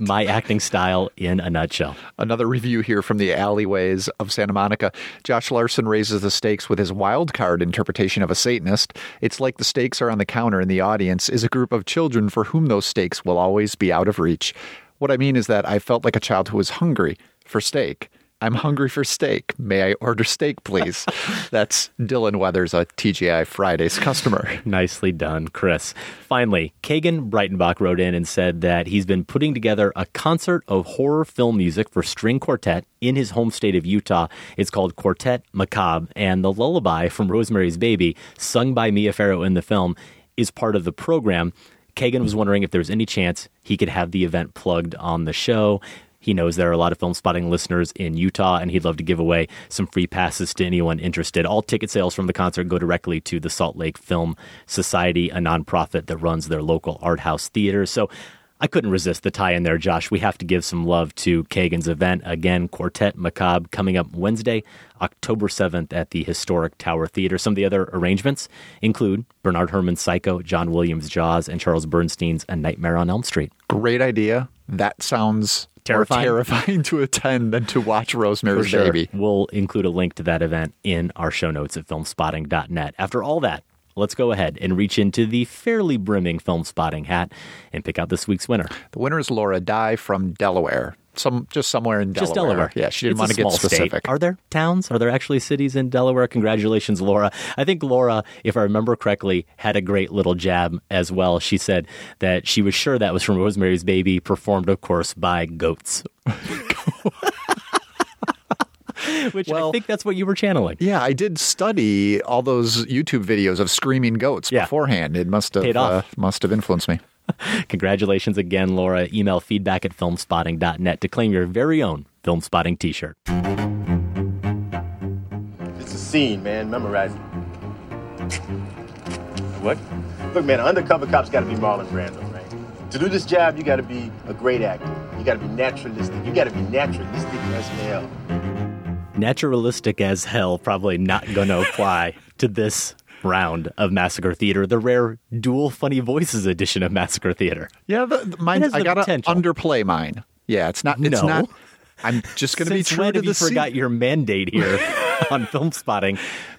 my acting style in a nutshell. Another review here from the alleyways of Santa Monica. Josh Larsen raises the stakes with his wild card interpretation of a Satanist. It's like the stakes are on the counter and the audience is a group of children for whom those stakes will always be out of reach. What I mean is that I felt like a child who was hungry for steak. I'm hungry for steak. May I order steak, please? That's Dylan Weathers, a TGI Fridays customer. Nicely done, Chris. Finally, Kagan Breitenbach wrote in and said that he's been putting together a concert of horror film music for string quartet in his home state of Utah. It's called Quartet Macabre, and the lullaby from Rosemary's Baby, sung by Mia Farrow in the film, is part of the program. Kagan was wondering if there was any chance he could have the event plugged on the show. He knows there are a lot of film spotting listeners in Utah, and he'd love to give away some free passes to anyone interested. All ticket sales from the concert go directly to the Salt Lake Film Society, a nonprofit that runs their local art house theater. So I couldn't resist the tie in there, Josh. We have to give some love to Kagan's event. Again, Quartet Macabre coming up Wednesday, October 7th at the historic Tower Theater. Some of the other arrangements include Bernard Herrmann's Psycho, John Williams' Jaws, and Charles Bernstein's A Nightmare on Elm Street. Great idea. That sounds Terrifying. more terrifying to attend than to watch Rosemary's sure. Baby. We'll include a link to that event in our show notes at filmspotting.net. After all that, let's go ahead and reach into the fairly brimming film spotting hat and pick out this week's winner. The winner is Laura Dye from Delaware. Some just somewhere in Delaware. Just Delaware. Yeah, she didn't It's want to get small state. specific. Are there towns? Are there actually cities in Delaware? Congratulations, Laura. I think Laura, if I remember correctly, had a great little jab as well. She said that she was sure that was from Rosemary's Baby, performed, of course, by goats. Which I think that's what you were channeling. Yeah, I did study all those YouTube videos of screaming goats beforehand. It must have Uh, must have influenced me. Congratulations again, Laura. Email feedback at filmspotting.net to claim your very own Film Spotting t shirt. It's a scene, man. Memorize it. What? Look, man, an undercover cop's got to be Marlon Brando, right? To do this job, you got to be a great actor. You got to be naturalistic. You got to be naturalistic as hell. Naturalistic as hell, probably not going to apply to this round of Massacre Theater, the rare dual funny voices edition of Massacre Theater. Yeah, the, the, mine. has I gotta potential. underplay mine. Yeah, it's not. It's No. not. I'm just going to be Since true when to have the you forgot your mandate here on film spotting?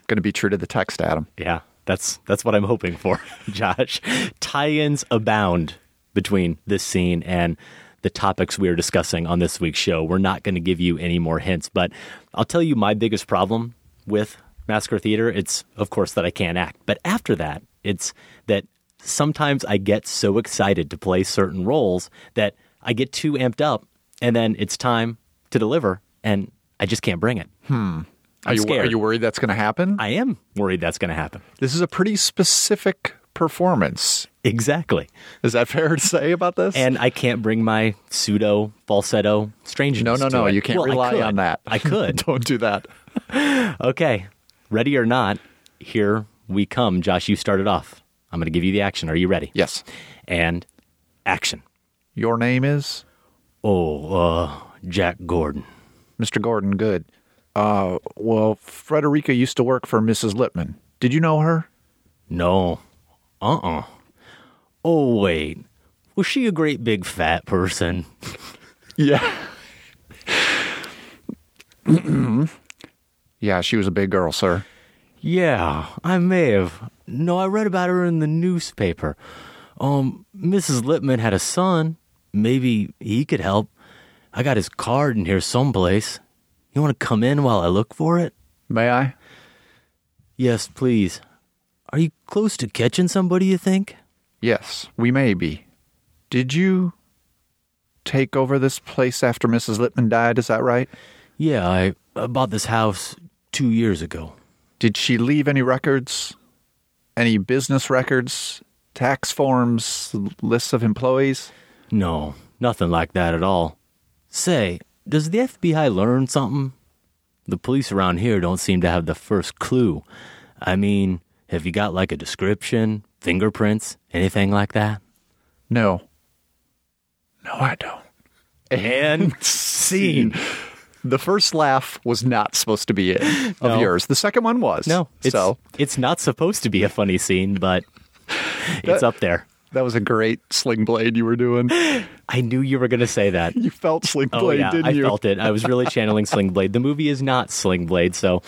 Going to be true to the text, Adam. Yeah, that's that's what I'm hoping for, Josh. Tie-ins abound between this scene and the topics we are discussing on this week's show. We're not going to give you any more hints, but I'll tell you my biggest problem with Massacre Theater. It's of course that I can't act, but after that, it's that sometimes I get so excited to play certain roles that I get too amped up, and then it's time to deliver, and I just can't bring it. Hmm. Are I'm you scared. are you worried that's going to happen? I am worried that's going to happen. This is a pretty specific performance. Exactly. Is that fair to say about this? And I can't bring my pseudo falsetto strangeness. no, no, no. You can't Well, rely on that. I could. Don't do that. okay. Ready or not, here we come. Josh, you started off. I'm going to give you the action. Are you ready? Yes. And action. Your name is Oh, uh, Jack Gordon. Mr. Gordon. Good. Uh, well, Frederica used to work for Mrs. Lipman. Did you know her? No. Uh uh Oh, wait. Was she a great big fat person? Yeah. yeah, she was a big girl, sir. Yeah, I may have. No, I read about her in the newspaper. Um, Mrs. Lipman had a son. Maybe he could help. I got his card in here someplace. You want to come in while I look for it? May I? Yes, please. Are you close to catching somebody, you think? Yes, we may be. Did you take over this place after Mrs. Lipman died? Is that right? Yeah, I, I bought this house two years ago. Did she leave any records? Any business records? Tax forms? Lists of employees? No, nothing like that at all. Say, does the FBI learn something? The police around here don't seem to have the first clue. I mean, have you got like a description, fingerprints, anything like that? No. No, I don't. And scene. The first laugh was not supposed to be it of No. yours. The second one was. No, it's, so it's not supposed to be a funny scene, but it's up there. that was a great sling blade you were doing. I knew you were going to say that. You felt sling oh, blade, Oh yeah, didn't I you? felt it. I was really channeling Sling Blade. The movie is not Sling Blade, so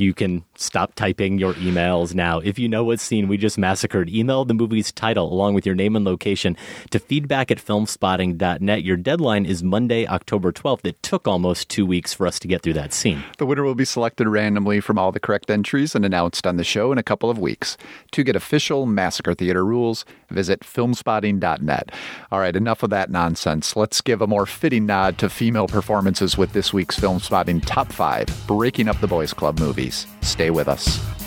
you can stop typing your emails now. If you know what scene we just massacred, email the movie's title along with your name and location to feedback at filmspotting.net. Your deadline is Monday, October 12th. It took almost two weeks for us to get through that scene. The winner will be selected randomly from all the correct entries and announced on the show in a couple of weeks. To get official Massacre Theater rules, visit filmspotting.net. All right, enough of that nonsense. Let's give a more fitting nod to female performances with this week's Film Spotting Top 5 Breaking Up the Boys Club movies. Stay with us.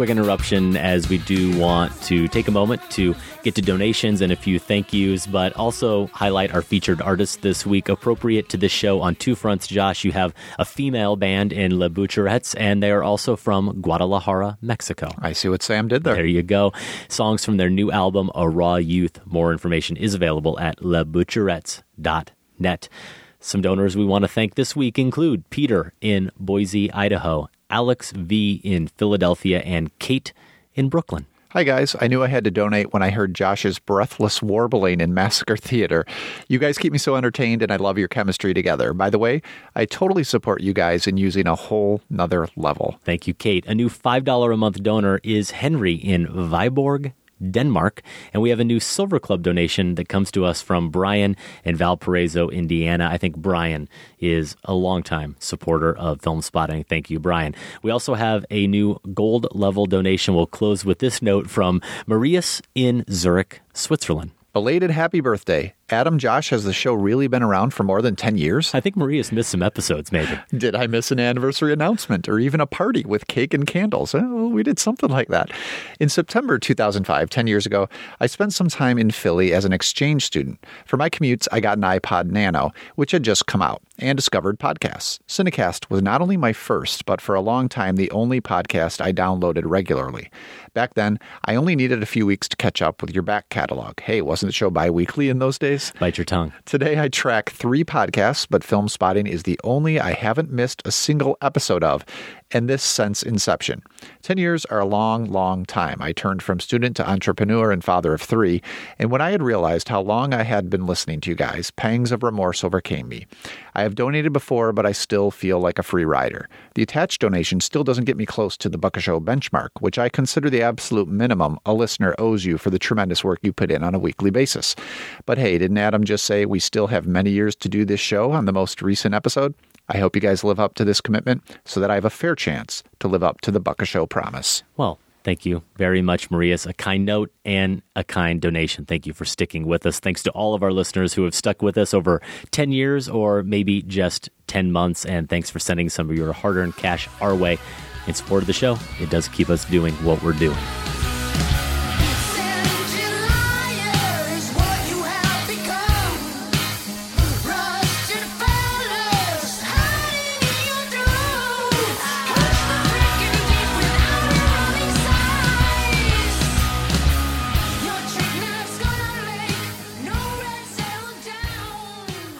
Quick interruption as we do want to take a moment to get to donations and a few thank yous, but also highlight our featured artists this week. Appropriate to this show on two fronts, Josh, you have a female band in Le Butcherettes, and they are also from Guadalajara, Mexico. I see what Sam did there. There you go. Songs from their new album, A Raw Youth. More information is available at lebutcherettes.net. Some donors we want to thank this week include Peter in Boise, Idaho, Alex V in Philadelphia, and Kate in Brooklyn. Hi, guys. I knew I had to donate when I heard Josh's breathless warbling in Massacre Theater. You guys keep me so entertained, and I love your chemistry together. By the way, I totally support you guys in using a whole nother level. Thank you, Kate. A new $5 a month donor is Henry in Viborg, Denmark. And we have a new Silver Club donation that comes to us from Brian in Valparaiso, Indiana. I think Brian is a longtime supporter of film spotting. Thank you, Brian. We also have a new gold level donation. We'll close with this note from Marius in Zurich, Switzerland. Belated happy birthday. Adam Josh, has the show really been around for more than 10 years? I think Marius's missed some episodes, maybe. did I miss an anniversary announcement or even a party with cake and candles? Oh, we did something like that. In September 2005, 10 years ago, I spent some time in Philly as an exchange student. For my commutes, I got an iPod Nano, which had just come out, and discovered podcasts. Cinecast was not only my first, but for a long time, the only podcast I downloaded regularly. Back then, I only needed a few weeks to catch up with your back catalog. Hey, wasn't the show bi weekly in those days? Bite your tongue. Today I track three podcasts, but Film Spotting is the only I haven't missed a single episode of, and this since inception. Ten years are a long, long time. I turned from student to entrepreneur and father of three, and when I had realized how long I had been listening to you guys, pangs of remorse overcame me. I have donated before, but I still feel like a free rider. The attached donation still doesn't get me close to the Bucka Show benchmark, which I consider the absolute minimum a listener owes you for the tremendous work you put in on a weekly basis. But hey, didn't Adam just say we still have many years to do this show on the most recent episode? I hope you guys live up to this commitment so that I have a fair chance to live up to the Bucka Show promise. Well, Thank you very much, Marius. A kind note and a kind donation. Thank you for sticking with us. Thanks to all of our listeners who have stuck with us over 10 years or maybe just 10 months. And thanks for sending some of your hard earned cash our way in support of the show. It does keep us doing what we're doing.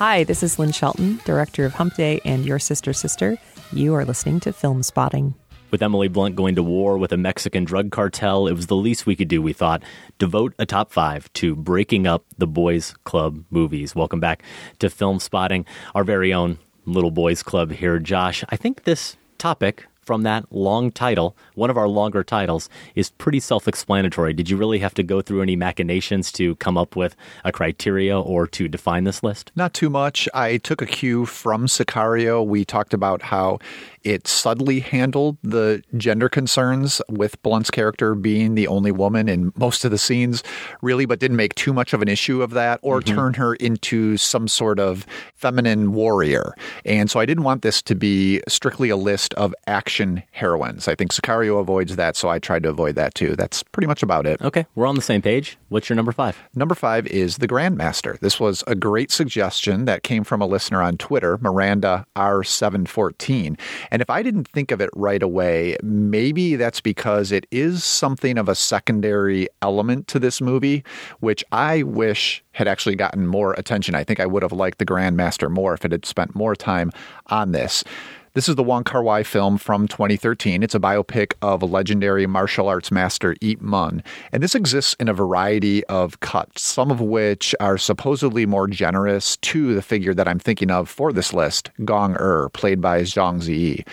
Hi, this is Lynn Shelton, director of Hump Day and Your Sister Sister. You are listening to Film Spotting. With Emily Blunt going to war with a Mexican drug cartel, it was the least we could do, we thought. Devote a top five to breaking up the boys' club movies. Welcome back to Film Spotting, our very own little boys' club here. Josh, I think this topic from that long title, one of our longer titles, is pretty self explanatory. Did you really have to go through any machinations to come up with a criteria or to define this list? Not too much. I took a cue from Sicario. We talked about how it subtly handled the gender concerns with Blunt's character being the only woman in most of the scenes, really, but didn't make too much of an issue of that or mm-hmm. turn her into some sort of feminine warrior. And so I didn't want this to be strictly a list of action heroines. I think Sicario avoids that, so I tried to avoid that too. That's pretty much about it. Okay, we're on the same page. What's your number five? Number five is The Grandmaster. This was a great suggestion that came from a listener on Twitter, Miranda R714. And if I didn't think of it right away, maybe that's because it is something of a secondary element to this movie, which I wish had actually gotten more attention. I think I would have liked The Grandmaster more if it had spent more time on this. This is the Wong Kar Wai film from 2013. It's a biopic of a legendary martial arts master Ip Man, and this exists in a variety of cuts, some of which are supposedly more generous to the figure that I'm thinking of for this list, Gong Er, played by Zhang Ziyi.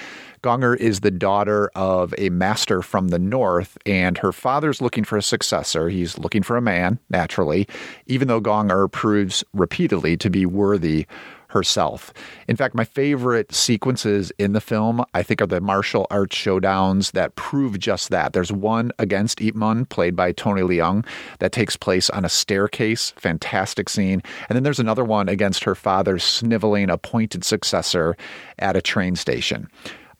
Gong Er is the daughter of a master from the north, and her father's looking for a successor. He's looking for a man, naturally, even though Gong Er proves repeatedly to be worthy herself. In fact, my favorite sequences in the film, I think, are the martial arts showdowns that prove just that. There's one against Ip Man, played by Tony Leung, that takes place on a staircase. Fantastic scene. And then there's another one against her father's sniveling appointed successor at a train station.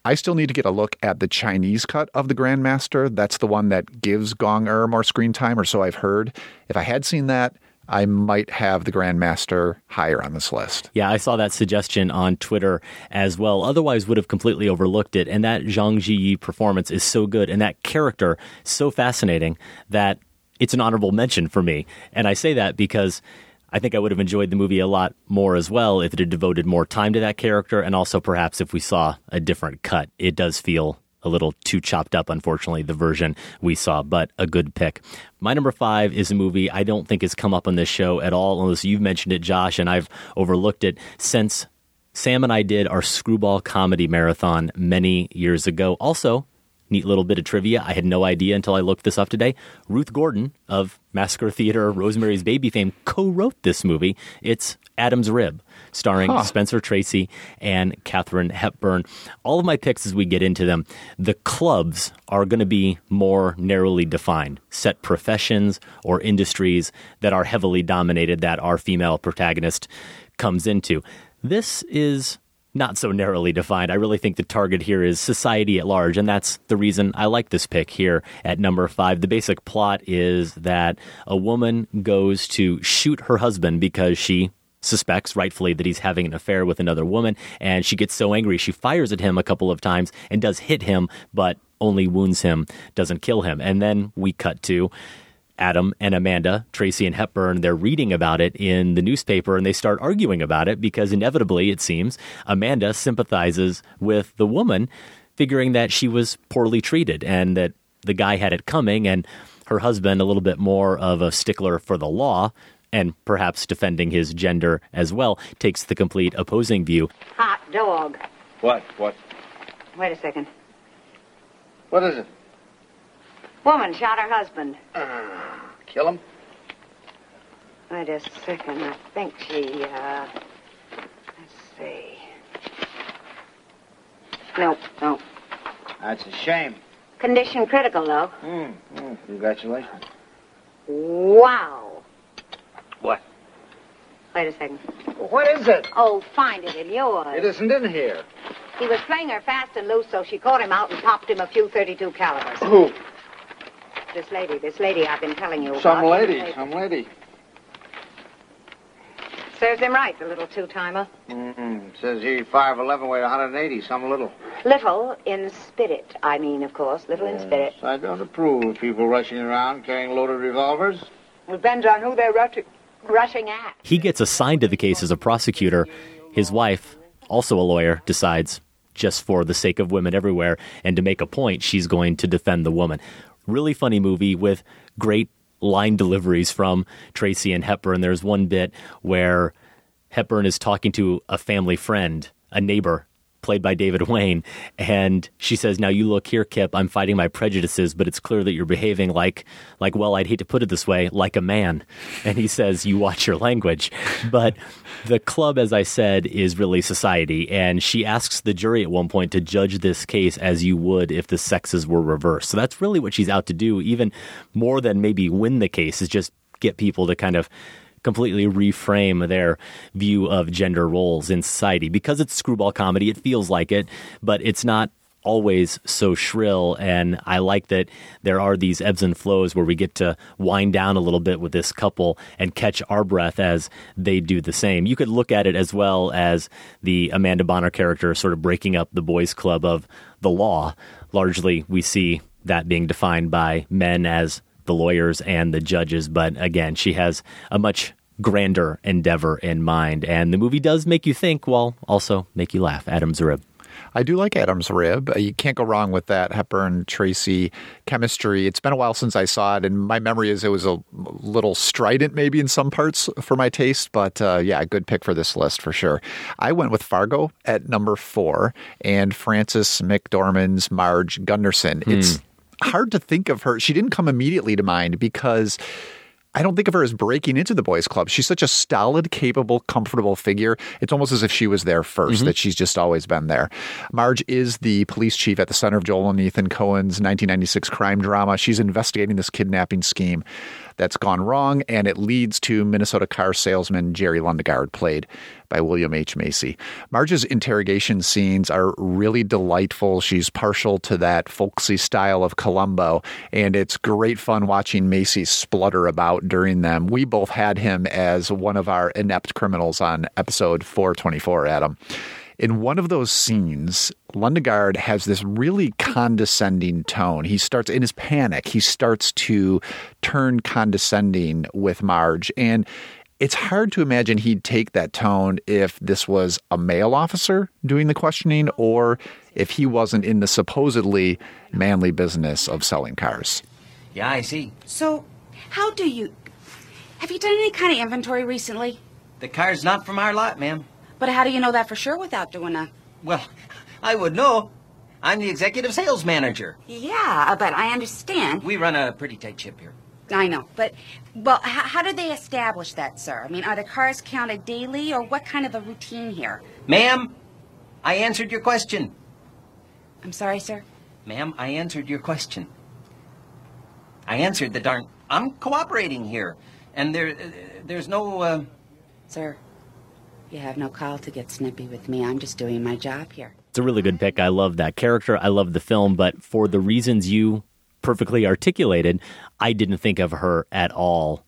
I still need to get a look at the Chinese cut of the Grandmaster. That's the one that gives Gong Er more screen time, or so I've heard. If I had seen that, I might have the Grandmaster higher on this list. Yeah, I saw that suggestion on Twitter as well. Otherwise, would have completely overlooked it. And that Zhang Ziyi performance is so good, and that character so fascinating that it's an honorable mention for me. And I say that because I think I would have enjoyed the movie a lot more as well if it had devoted more time to that character, and also perhaps if we saw a different cut. It does feel a little too chopped up, unfortunately, the version we saw, but a good pick. My number five is a movie I don't think has come up on this show at all, unless you've mentioned it, Josh, and I've overlooked it since Sam and I did our screwball comedy marathon many years ago. Also, neat little bit of trivia. I had no idea until I looked this up today. Ruth Gordon of Massacre Theater, Rosemary's Baby fame, co wrote this movie. It's Adam's Rib, starring Huh. Spencer Tracy and Katharine Hepburn. All of my picks as we get into them, the clubs are going to be more narrowly defined, set professions or industries that are heavily dominated that our female protagonist comes into. This is not so narrowly defined. I really think the target here is society at large, and that's the reason I like this pick here at number five. The basic plot is that a woman goes to shoot her husband because she suspects rightfully that he's having an affair with another woman and she gets so angry she fires at him a couple of times and does hit him but only wounds him doesn't kill him. And then we cut to Adam and Amanda, Tracy and Hepburn, they're reading about it in the newspaper and they start arguing about it because inevitably, it seems, Amanda sympathizes with the woman, figuring that she was poorly treated and that the guy had it coming, and her husband, a little bit more of a stickler for the law and perhaps defending his gender as well, takes the complete opposing view. Hot dog. What? What? Wait a second. What is it? Woman shot her husband. Kill him? Wait a second. I think she, uh. Let's see. Nope, nope. That's a shame. Condition critical, though. Hmm. hmm. Congratulations. Wow. What? Wait a second. What is it? Oh, find it in yours. It isn't in here. He was playing her fast and loose, so she caught him out and popped him a few 32 calibers. Who? This lady, this lady I've been telling you Some about. lady. Some lady. Serves him right, the little two-timer. Mm-mm. Says he 5'11", weighed 180, some little. Little in spirit, I mean, of course. Little in spirit. I don't approve of people rushing around carrying loaded revolvers. Depends on who they're rushing, rushing at. He gets assigned to the case as a prosecutor. His wife, also a lawyer, decides just for the sake of women everywhere and to make a point, she's going to defend the woman. Really funny movie with great line deliveries from Tracy and Hepburn. There's one bit where Hepburn is talking to a family friend, a neighbor, played by David Wayne, and she says, "Now you look here, Kip. I'm fighting my prejudices, but it's clear that you're behaving like, like well, I'd hate to put it this way, like a man." And he says, "You watch your language." But the club, as I said, is really society, and she asks the jury at one point to judge this case as you would if the sexes were reversed. So that's really what she's out to do, even more than maybe win the case, is just get people to kind of completely reframe their view of gender roles in society. Because it's screwball comedy, it feels like it, but it's not always so shrill. And I like that there are these ebbs and flows where we get to wind down a little bit with this couple and catch our breath as they do the same. You could look at it as well as the Amanda Bonner character sort of breaking up the boys' club of the law. Largely, we see that being defined by men as the lawyers and the judges. But again, she has a much grander endeavor in mind. And the movie does make you think while also make you laugh. Adam's Rib. I do like Adam's Rib. Uh, You can't go wrong with that Hepburn Tracy chemistry. It's been a while since I saw it, and my memory is it was a little strident, maybe in some parts for my taste. But uh, yeah, good pick for this list for sure. I went with Fargo at number four, and Frances McDormand's Marge Gunderson. It's hard to think of her. She didn't come immediately to mind because. I don't think of her as breaking into the boys' club. She's such a stolid, capable, comfortable figure. It's almost as if she was there 1st mm-hmm. that she's just always been there. Marge is the police chief at the center of Joel and Ethan Coen's 1996 crime drama. She's investigating this kidnapping scheme that's gone wrong, and it leads to Minnesota car salesman Jerry Lundegaard, played by William H. Macy. Marge's interrogation scenes are really delightful. She's partial to that folksy style of Columbo, and it's great fun watching Macy splutter about during them. We both had him as one of our inept criminals on episode 424, Adam. In one of those scenes, Lundegaard has this really condescending tone. He starts, in his panic, he starts to turn condescending with Marge. And it's hard to imagine he'd take that tone if this was a male officer doing the questioning or if he wasn't in the supposedly manly business of selling cars. Yeah, I see. So, how do you. Have you done any kind of inventory recently? The car's not from our lot, ma'am. But how do you know that for sure without doing a. Well, I would know. I'm the executive sales manager. Yeah, but I understand. We run a pretty tight ship here. I know, but well, how, how do they establish that, sir? I mean, are the cars counted daily, or what kind of a routine here? Ma'am, I answered your question. I'm sorry, sir. Ma'am, I answered your question. I answered the darn. I'm cooperating here, and there, uh, there's no. Uh... Sir, you have no call to get snippy with me. I'm just doing my job here. It's a really good pick. I love that character. I love the film, but for the reasons you perfectly articulated, I didn't think of her at all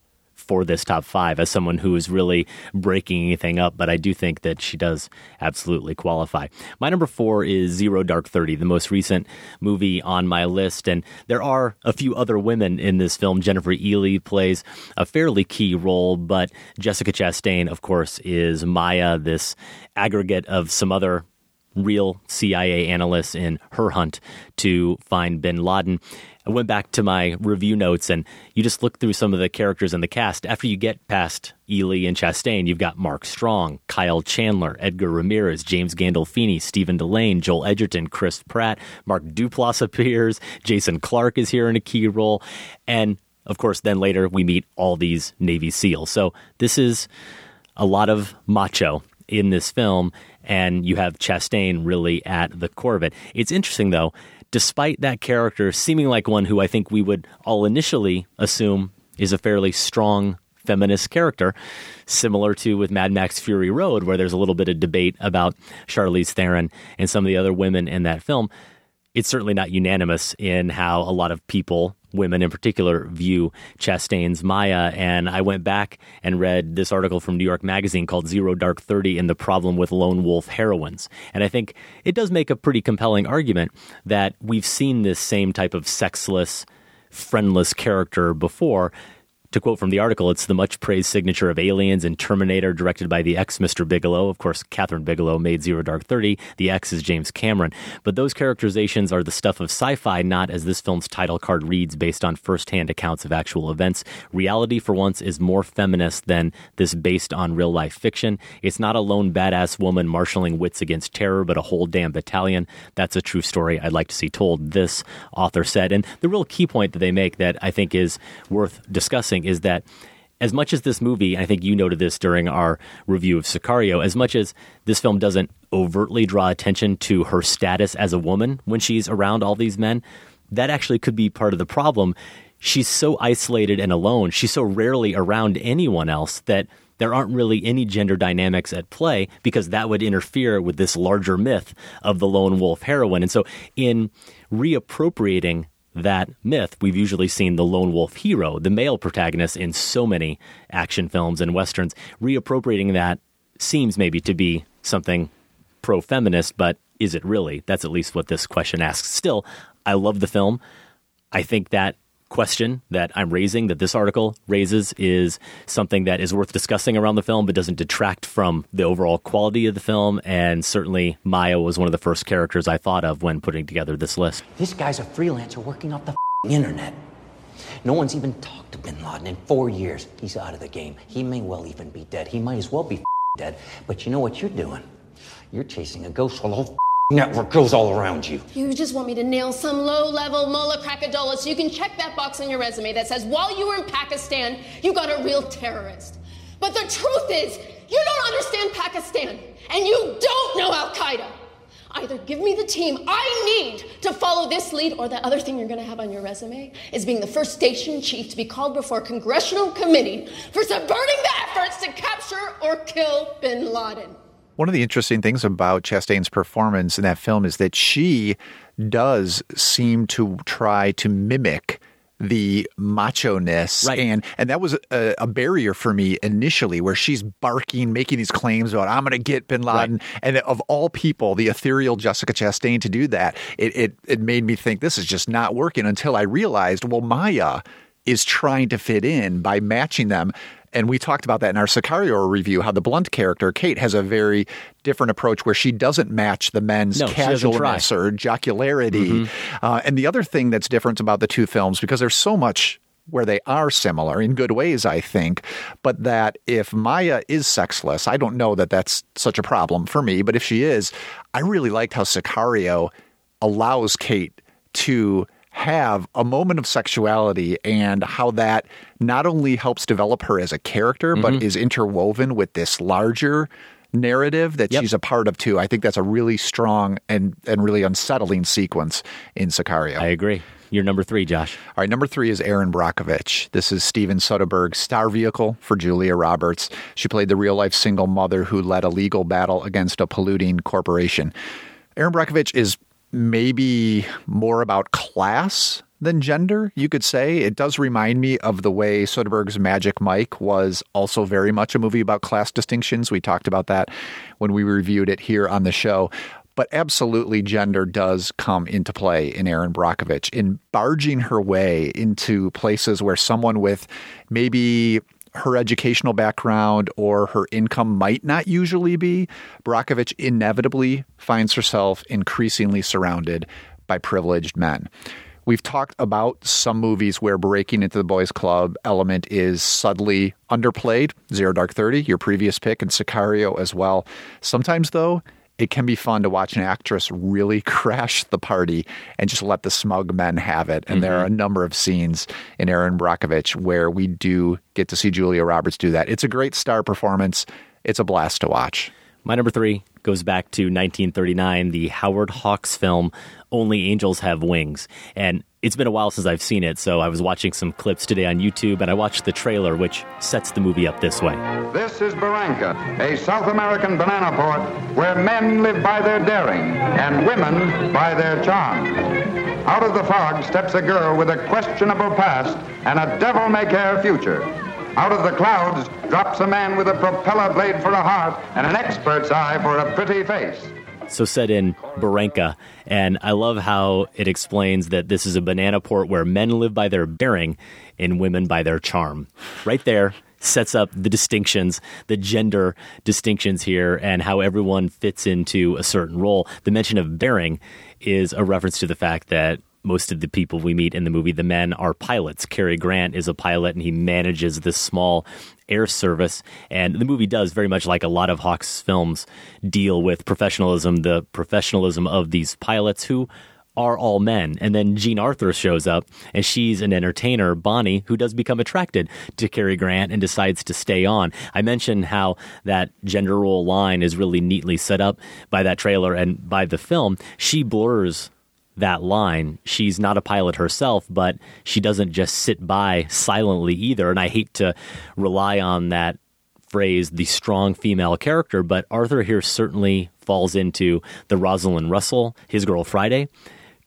for this top five as someone who is really breaking anything up, but I do think that she does absolutely qualify. My number four is Zero Dark Thirty, the most recent movie on my list, and there are a few other women in this film. Jennifer Ehle plays a fairly key role, but Jessica Chastain, of course, is Maya, this aggregate of some other real CIA analysts in her hunt to find bin Laden. I went back to my review notes and you just look through some of the characters in the cast. After you get past Ehle and Chastain, you've got Mark Strong, Kyle Chandler, Edgar Ramirez, James Gandolfini, Stephen Dillane, Joel Edgerton, Chris Pratt, Mark Duplass appears, Jason Clarke is here in a key role, and of course, then later we meet all these Navy SEALs. So this is a lot of macho in this film, and you have Chastain really at the core of it. It's interesting, though, despite that character seeming like one who I think we would all initially assume is a fairly strong feminist character, similar to with Mad Max Fury Road, where there's a little bit of debate about Charlize Theron and some of the other women in that film. It's certainly not unanimous in how a lot of people women in particular view Chastain's Maya. And I went back and read this article from New York Magazine called Zero Dark 30 and the Problem with Lone Wolf Heroines. And I think it does make a pretty compelling argument that we've seen this same type of sexless, friendless character before to quote from the article, it's the much praised signature of Aliens and Terminator, directed by the ex Mr. Bigelow. Of course, Kathryn Bigelow made Zero Dark Thirty. The ex is James Cameron. But those characterizations are the stuff of sci fi, not as this film's title card reads, based on first hand accounts of actual events. Reality, for once, is more feminist than this based on real life fiction. It's not a lone badass woman marshaling wits against terror, but a whole damn battalion. That's a true story I'd like to see told, this author said. And the real key point that they make that I think is worth discussing is that as much as this movie, I think you noted this during our review of Sicario, as much as this film doesn't overtly draw attention to her status as a woman when she's around all these men, that actually could be part of the problem. She's so isolated and alone. She's so rarely around anyone else that there aren't really any gender dynamics at play because that would interfere with this larger myth of the lone wolf heroine. And so, in reappropriating that myth, we've usually seen the lone wolf hero, the male protagonist in so many action films and westerns. Reappropriating that seems maybe to be something pro feminist, but is it really? That's at least what this question asks. Still, I love the film. I think that question that I'm raising, that this article raises, is something that is worth discussing around the film, but doesn't detract from the overall quality of the film. And certainly, Maya was one of the first characters I thought of when putting together this list. This guy's a freelancer working off the internet. No one's even talked to bin Laden in four years. He's out of the game. He may well even be dead. He might as well be dead. But you know what you're doing? You're chasing a ghost network goes all around you. You just want me to nail some low-level mullah crackadola so you can check that box on your resume that says while you were in Pakistan, you got a real terrorist. But the truth is, you don't understand Pakistan, and you don't know Al Qaeda. Either give me the team I need to follow this lead, or the other thing you're going to have on your resume is being the first station chief to be called before a congressional committee for subverting the efforts to capture or kill bin Laden. One of the interesting things about Chastain's performance in that film is that she does seem to try to mimic the macho ness right. and and that was a, a, barrier for me initially where she's barking making these claims about i'm going to get bin laden right. and of all people the ethereal jessica chastain to do that it, it it made me think this is just not working until i realized well maya is trying to fit in by matching them. And we talked about that in our Sicario review, how the blunt character, Kate, has a very different approach where she doesn't match the men's No, she doesn't try. casualness or jocularity. Uh, and the other thing that's different about the two films, because there's so much where they are similar in good ways, I think, but that if Maya is sexless, I don't know that that's such a problem for me, but if she is, I really liked how Sicario allows Kate to have a moment of sexuality and how that not only helps develop her as a character, but Mhm. is interwoven with this larger narrative that she's a part of too. I think that's a really strong and, and really unsettling sequence in Sicario. I agree. You're number three, Josh. All right, number three is Erin Brockovich. This is Steven Soderbergh's star vehicle for Julia Roberts. She played the real life single mother who led a legal battle against a polluting corporation. Erin Brockovich is maybe more about class than gender, you could say. It does remind me of the way Soderbergh's Magic Mike was also very much a movie about class distinctions. We talked about that when we reviewed it here on the show. But absolutely, gender does come into play in Erin Brockovich in barging her way into places where someone with maybe her educational background or her income might not usually be. Brockovich inevitably finds herself increasingly surrounded by privileged men. We've talked about some movies where breaking into the boys' club element is subtly underplayed. Zero Dark Thirty, your previous pick, and Sicario as well. Sometimes, though, it can be fun to watch an actress really crash the party and just let the smug men have it. And there are mm-hmm. a number of scenes in Erin Brockovich where we do get to see Julia Roberts do that. It's a great star performance. It's a blast to watch. My number three goes back to 1939, the Howard Hawks film Only Angels Have Wings. And it's been a while since I've seen it, so I was watching some clips today on YouTube and I watched the trailer, which sets the movie up this way. This is Barranca, a South American banana port where men live by their daring and women by their charm. Out of the fog steps a girl with a questionable past and a devil-may-care future. Out of the clouds drops a man with a propeller blade for a heart and an expert's eye for a pretty face. So set in Barranca, and I love how it explains that this is a banana port where men live by their bearing and women by their charm. Right there sets up the distinctions, the gender distinctions here, and how everyone fits into a certain role. The mention of bearing is a reference to the fact that most of the people we meet in the movie, the men, are pilots. Cary Grant is a pilot and he manages this small air service. And the movie does very much like a lot of Hawks films deal with professionalism, the professionalism of these pilots who are all men. And then Jean Arthur shows up and she's an entertainer, Bonnie, who does become attracted to Cary Grant and decides to stay on. I mentioned how that gender role line is really neatly set up by that trailer and by the film. She blurs that line. She's not a pilot herself, but she doesn't just sit by silently either. And I hate to rely on that phrase, the strong female character, but Arthur here certainly falls into the Rosalind Russell, his girl Friday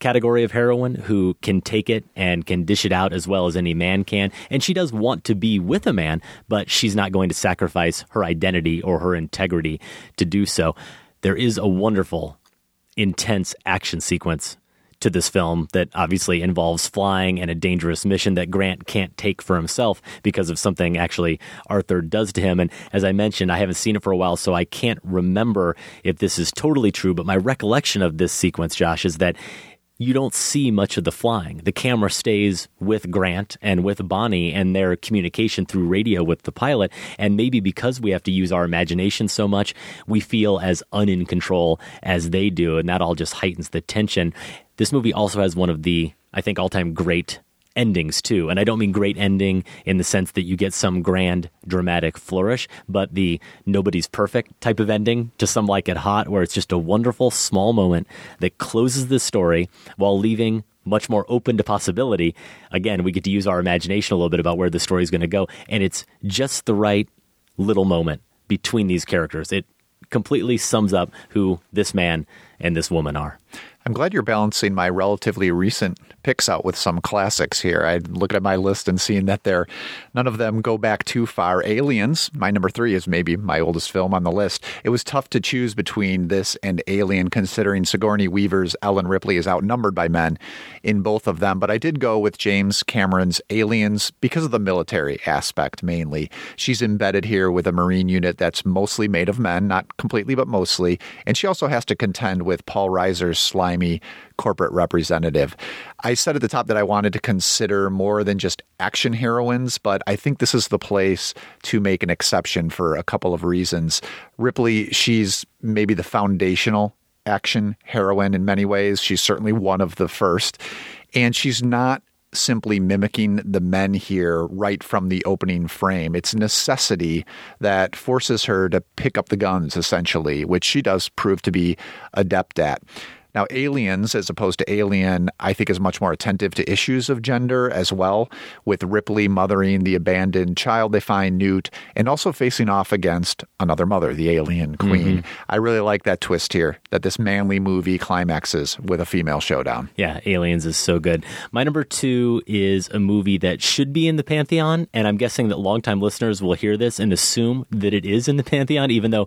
category of heroine who can take it and can dish it out as well as any man can. And she does want to be with a man, but she's not going to sacrifice her identity or her integrity to do so. There is a wonderful, intense action sequence to this film that obviously involves flying and a dangerous mission that Grant can't take for himself because of something actually Arthur does to him. And as I mentioned, I haven't seen it for a while, so I can't remember if this is totally true. But my recollection of this sequence, Josh, is that you don't see much of the flying. The camera stays with Grant and with Bonnie and their communication through radio with the pilot. And maybe because we have to use our imagination so much, we feel as unin control as they do. And that all just heightens the tension. This movie also has one of the, I think, all time great endings too. And I don't mean great ending in the sense that you get some grand dramatic flourish, but the nobody's perfect type of ending to some like it hot where it's just a wonderful small moment that closes the story while leaving much more open to possibility. Again, we get to use our imagination a little bit about where the story is going to go and it's just the right little moment between these characters. It completely sums up who this man and this woman are. I'm glad you're balancing my relatively recent picks out with some classics here. I look at my list and seeing that there none of them go back too far. Aliens, my number three is maybe my oldest film on the list. It was tough to choose between this and Alien, considering Sigourney Weaver's Ellen Ripley is outnumbered by men in both of them. But I did go with James Cameron's Aliens because of the military aspect mainly. She's embedded here with a Marine unit that's mostly made of men, not completely, but mostly. And she also has to contend with Paul Reiser's slimy corporate representative. I said at the top that I wanted to consider more than just action heroines, but I think this is the place to make an exception for a couple of reasons. Ripley, she's maybe the foundational action heroine in many ways. She's certainly one of the first. And she's not simply mimicking the men here right from the opening frame. It's necessity that forces her to pick up the guns, essentially, which she does prove to be adept at. Now, Aliens, as opposed to Alien, I think is much more attentive to issues of gender as well, with Ripley mothering the abandoned child they find, Newt, and also facing off against another mother, the alien queen. Mhm. I really like that twist here, that this manly movie climaxes with a female showdown. Yeah, Aliens is so good. My number two is a movie that should be in the Pantheon, and I'm guessing that longtime listeners will hear this and assume that it is in the Pantheon, even though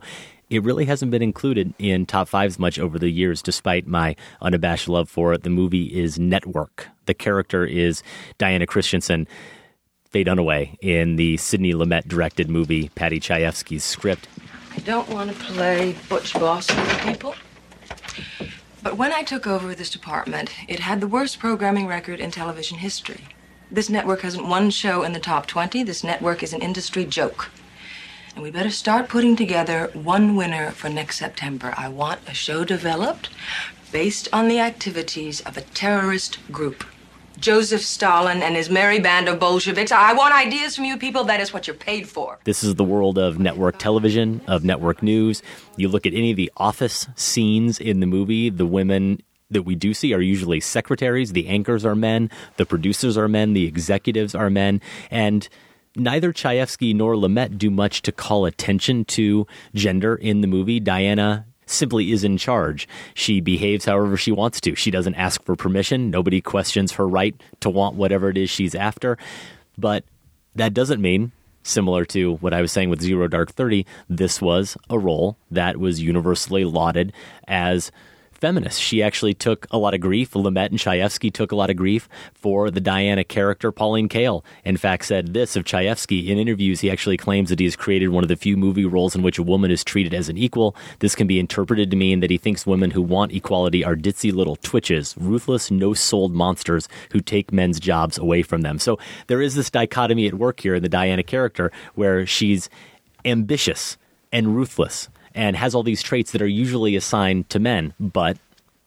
it really hasn't been included in top fives much over the years, despite my unabashed love for it. The movie is Network. The character is Diana Christensen. Faye Dunaway in the Sidney Lumet directed movie, Paddy Chayefsky's script. I don't want to play butch boss with people. But when I took over this department, it had the worst programming record in television history. This network hasn't one show in the top 20. This network is an industry joke. And we better start putting together one winner for next September. I want a show developed based on the activities of a terrorist group. Joseph Stalin and his merry band of Bolsheviks. I want ideas from you people. That is what you're paid for. This is the world of network television, of network news. You look at any of the office scenes in the movie, the women that we do see are usually secretaries, the anchors are men, the producers are men, the executives are men, and neither Chayefsky nor Lumet do much to call attention to gender in the movie. Diana simply is in charge. She behaves however she wants to. She doesn't ask for permission. Nobody questions her right to want whatever it is she's after. But that doesn't mean similar to what I was saying with Zero Dark 30, this was a role that was universally lauded as feminist. She actually took a lot of grief. Lumet and Chayefsky took a lot of grief for the Diana character. Pauline Kael, in fact, said this of Chayefsky. In interviews, he actually claims that he has created one of the few movie roles in which a woman is treated as an equal. This can be interpreted to mean that he thinks women who want equality are ditzy little twitches, ruthless, no-souled monsters who take men's jobs away from them. So there is this dichotomy at work here in the Diana character where she's ambitious and ruthless and has all these traits that are usually assigned to men. But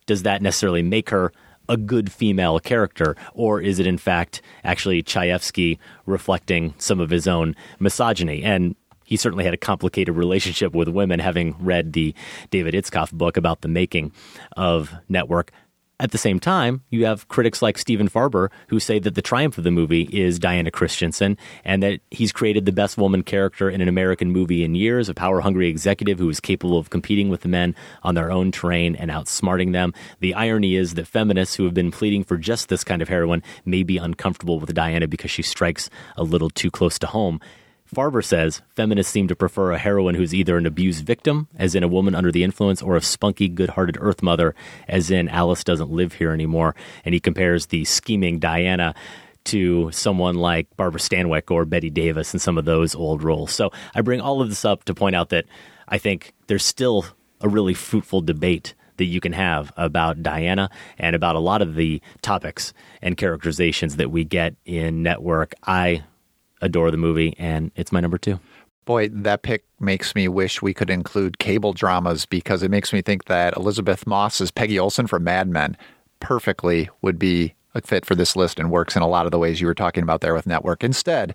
does that necessarily make her a good female character, or is it in fact actually Chayefsky reflecting some of his own misogyny? And he certainly had a complicated relationship with women, having read the David Itzkoff book about the making of Network. At the same time, you have critics like Stephen Farber who say that the triumph of the movie is Diana Christensen and that he's created the best woman character in an American movie in years, a power hungry executive who is capable of competing with the men on their own terrain and outsmarting them. The irony is that feminists who have been pleading for just this kind of heroine may be uncomfortable with Diana because she strikes a little too close to home. Farber says feminists seem to prefer a heroine who's either an abused victim, as in a woman under the influence, or a spunky, good hearted Earth mother, as in Alice doesn't live here anymore. And he compares the scheming Diana to someone like Barbara Stanwyck or Bette Davis in some of those old roles. So I bring all of this up to point out that I think there's still a really fruitful debate that you can have about Diana and about a lot of the topics and characterizations that we get in Network. I adore the movie, and it's my number two. Boy, that pick makes me wish we could include cable dramas because it makes me think that Elisabeth Moss as Peggy Olson from Mad Men perfectly would be a fit for this list and works in a lot of the ways you were talking about there with Network. Instead,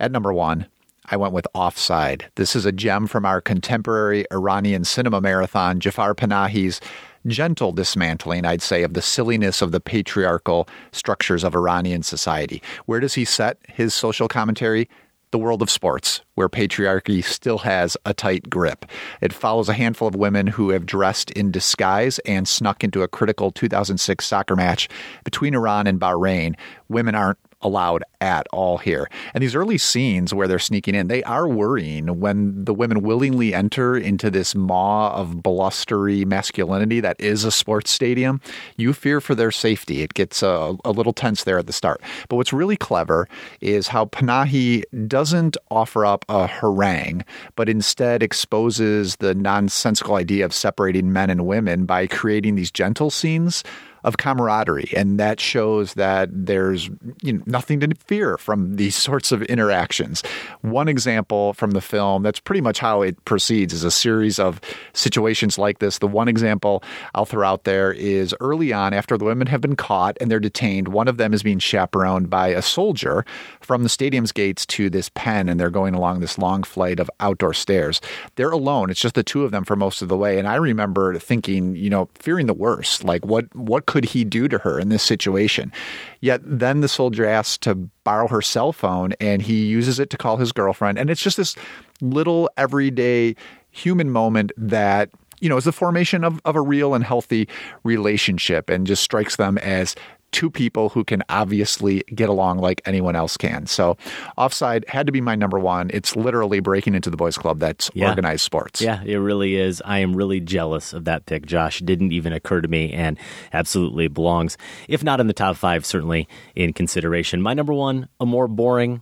at number one, I went with Offside. This is a gem from our contemporary Iranian cinema marathon, Jafar Panahi's gentle dismantling, I'd say, of the silliness of the patriarchal structures of Iranian society. Where does he set his social commentary? The world of sports, where patriarchy still has a tight grip. It follows a handful of women who have dressed in disguise and snuck into a critical 2006 soccer match between Iran and Bahrain. Women aren't allowed at all here. And these early scenes where they're sneaking in, they are worrying when the women willingly enter into this maw of blustery masculinity that is a sports stadium. You fear for their safety. It gets a, a little tense there at the start. But what's really clever is how Panahi doesn't offer up a harangue, but instead exposes the nonsensical idea of separating men and women by creating these gentle scenes of camaraderie, and that shows that there's you know, nothing to fear from these sorts of interactions. One example from the film that's pretty much how it proceeds is a series of situations like this. The one example I'll throw out there is early on, after the women have been caught and they're detained, one of them is being chaperoned by a soldier from the stadium's gates to this pen, and they're going along this long flight of outdoor stairs. They're alone. It's just the two of them for most of the way. And I remember thinking, you know, fearing the worst. Like, what what could he do to her in this situation? Yet then the soldier asks to borrow her cell phone, and he uses it to call his girlfriend. And it's just this little everyday human moment that you know is the formation of, of a real and healthy relationship and just strikes them as two people who can obviously get along like anyone else can. So, Offside had to be my number one. It's literally breaking into the boys' club that's Yeah. organized sports. Yeah, it really is. I am really jealous of that pick, Josh. Didn't even occur to me and absolutely belongs, if not in the top five, certainly in consideration. My number one, a more boring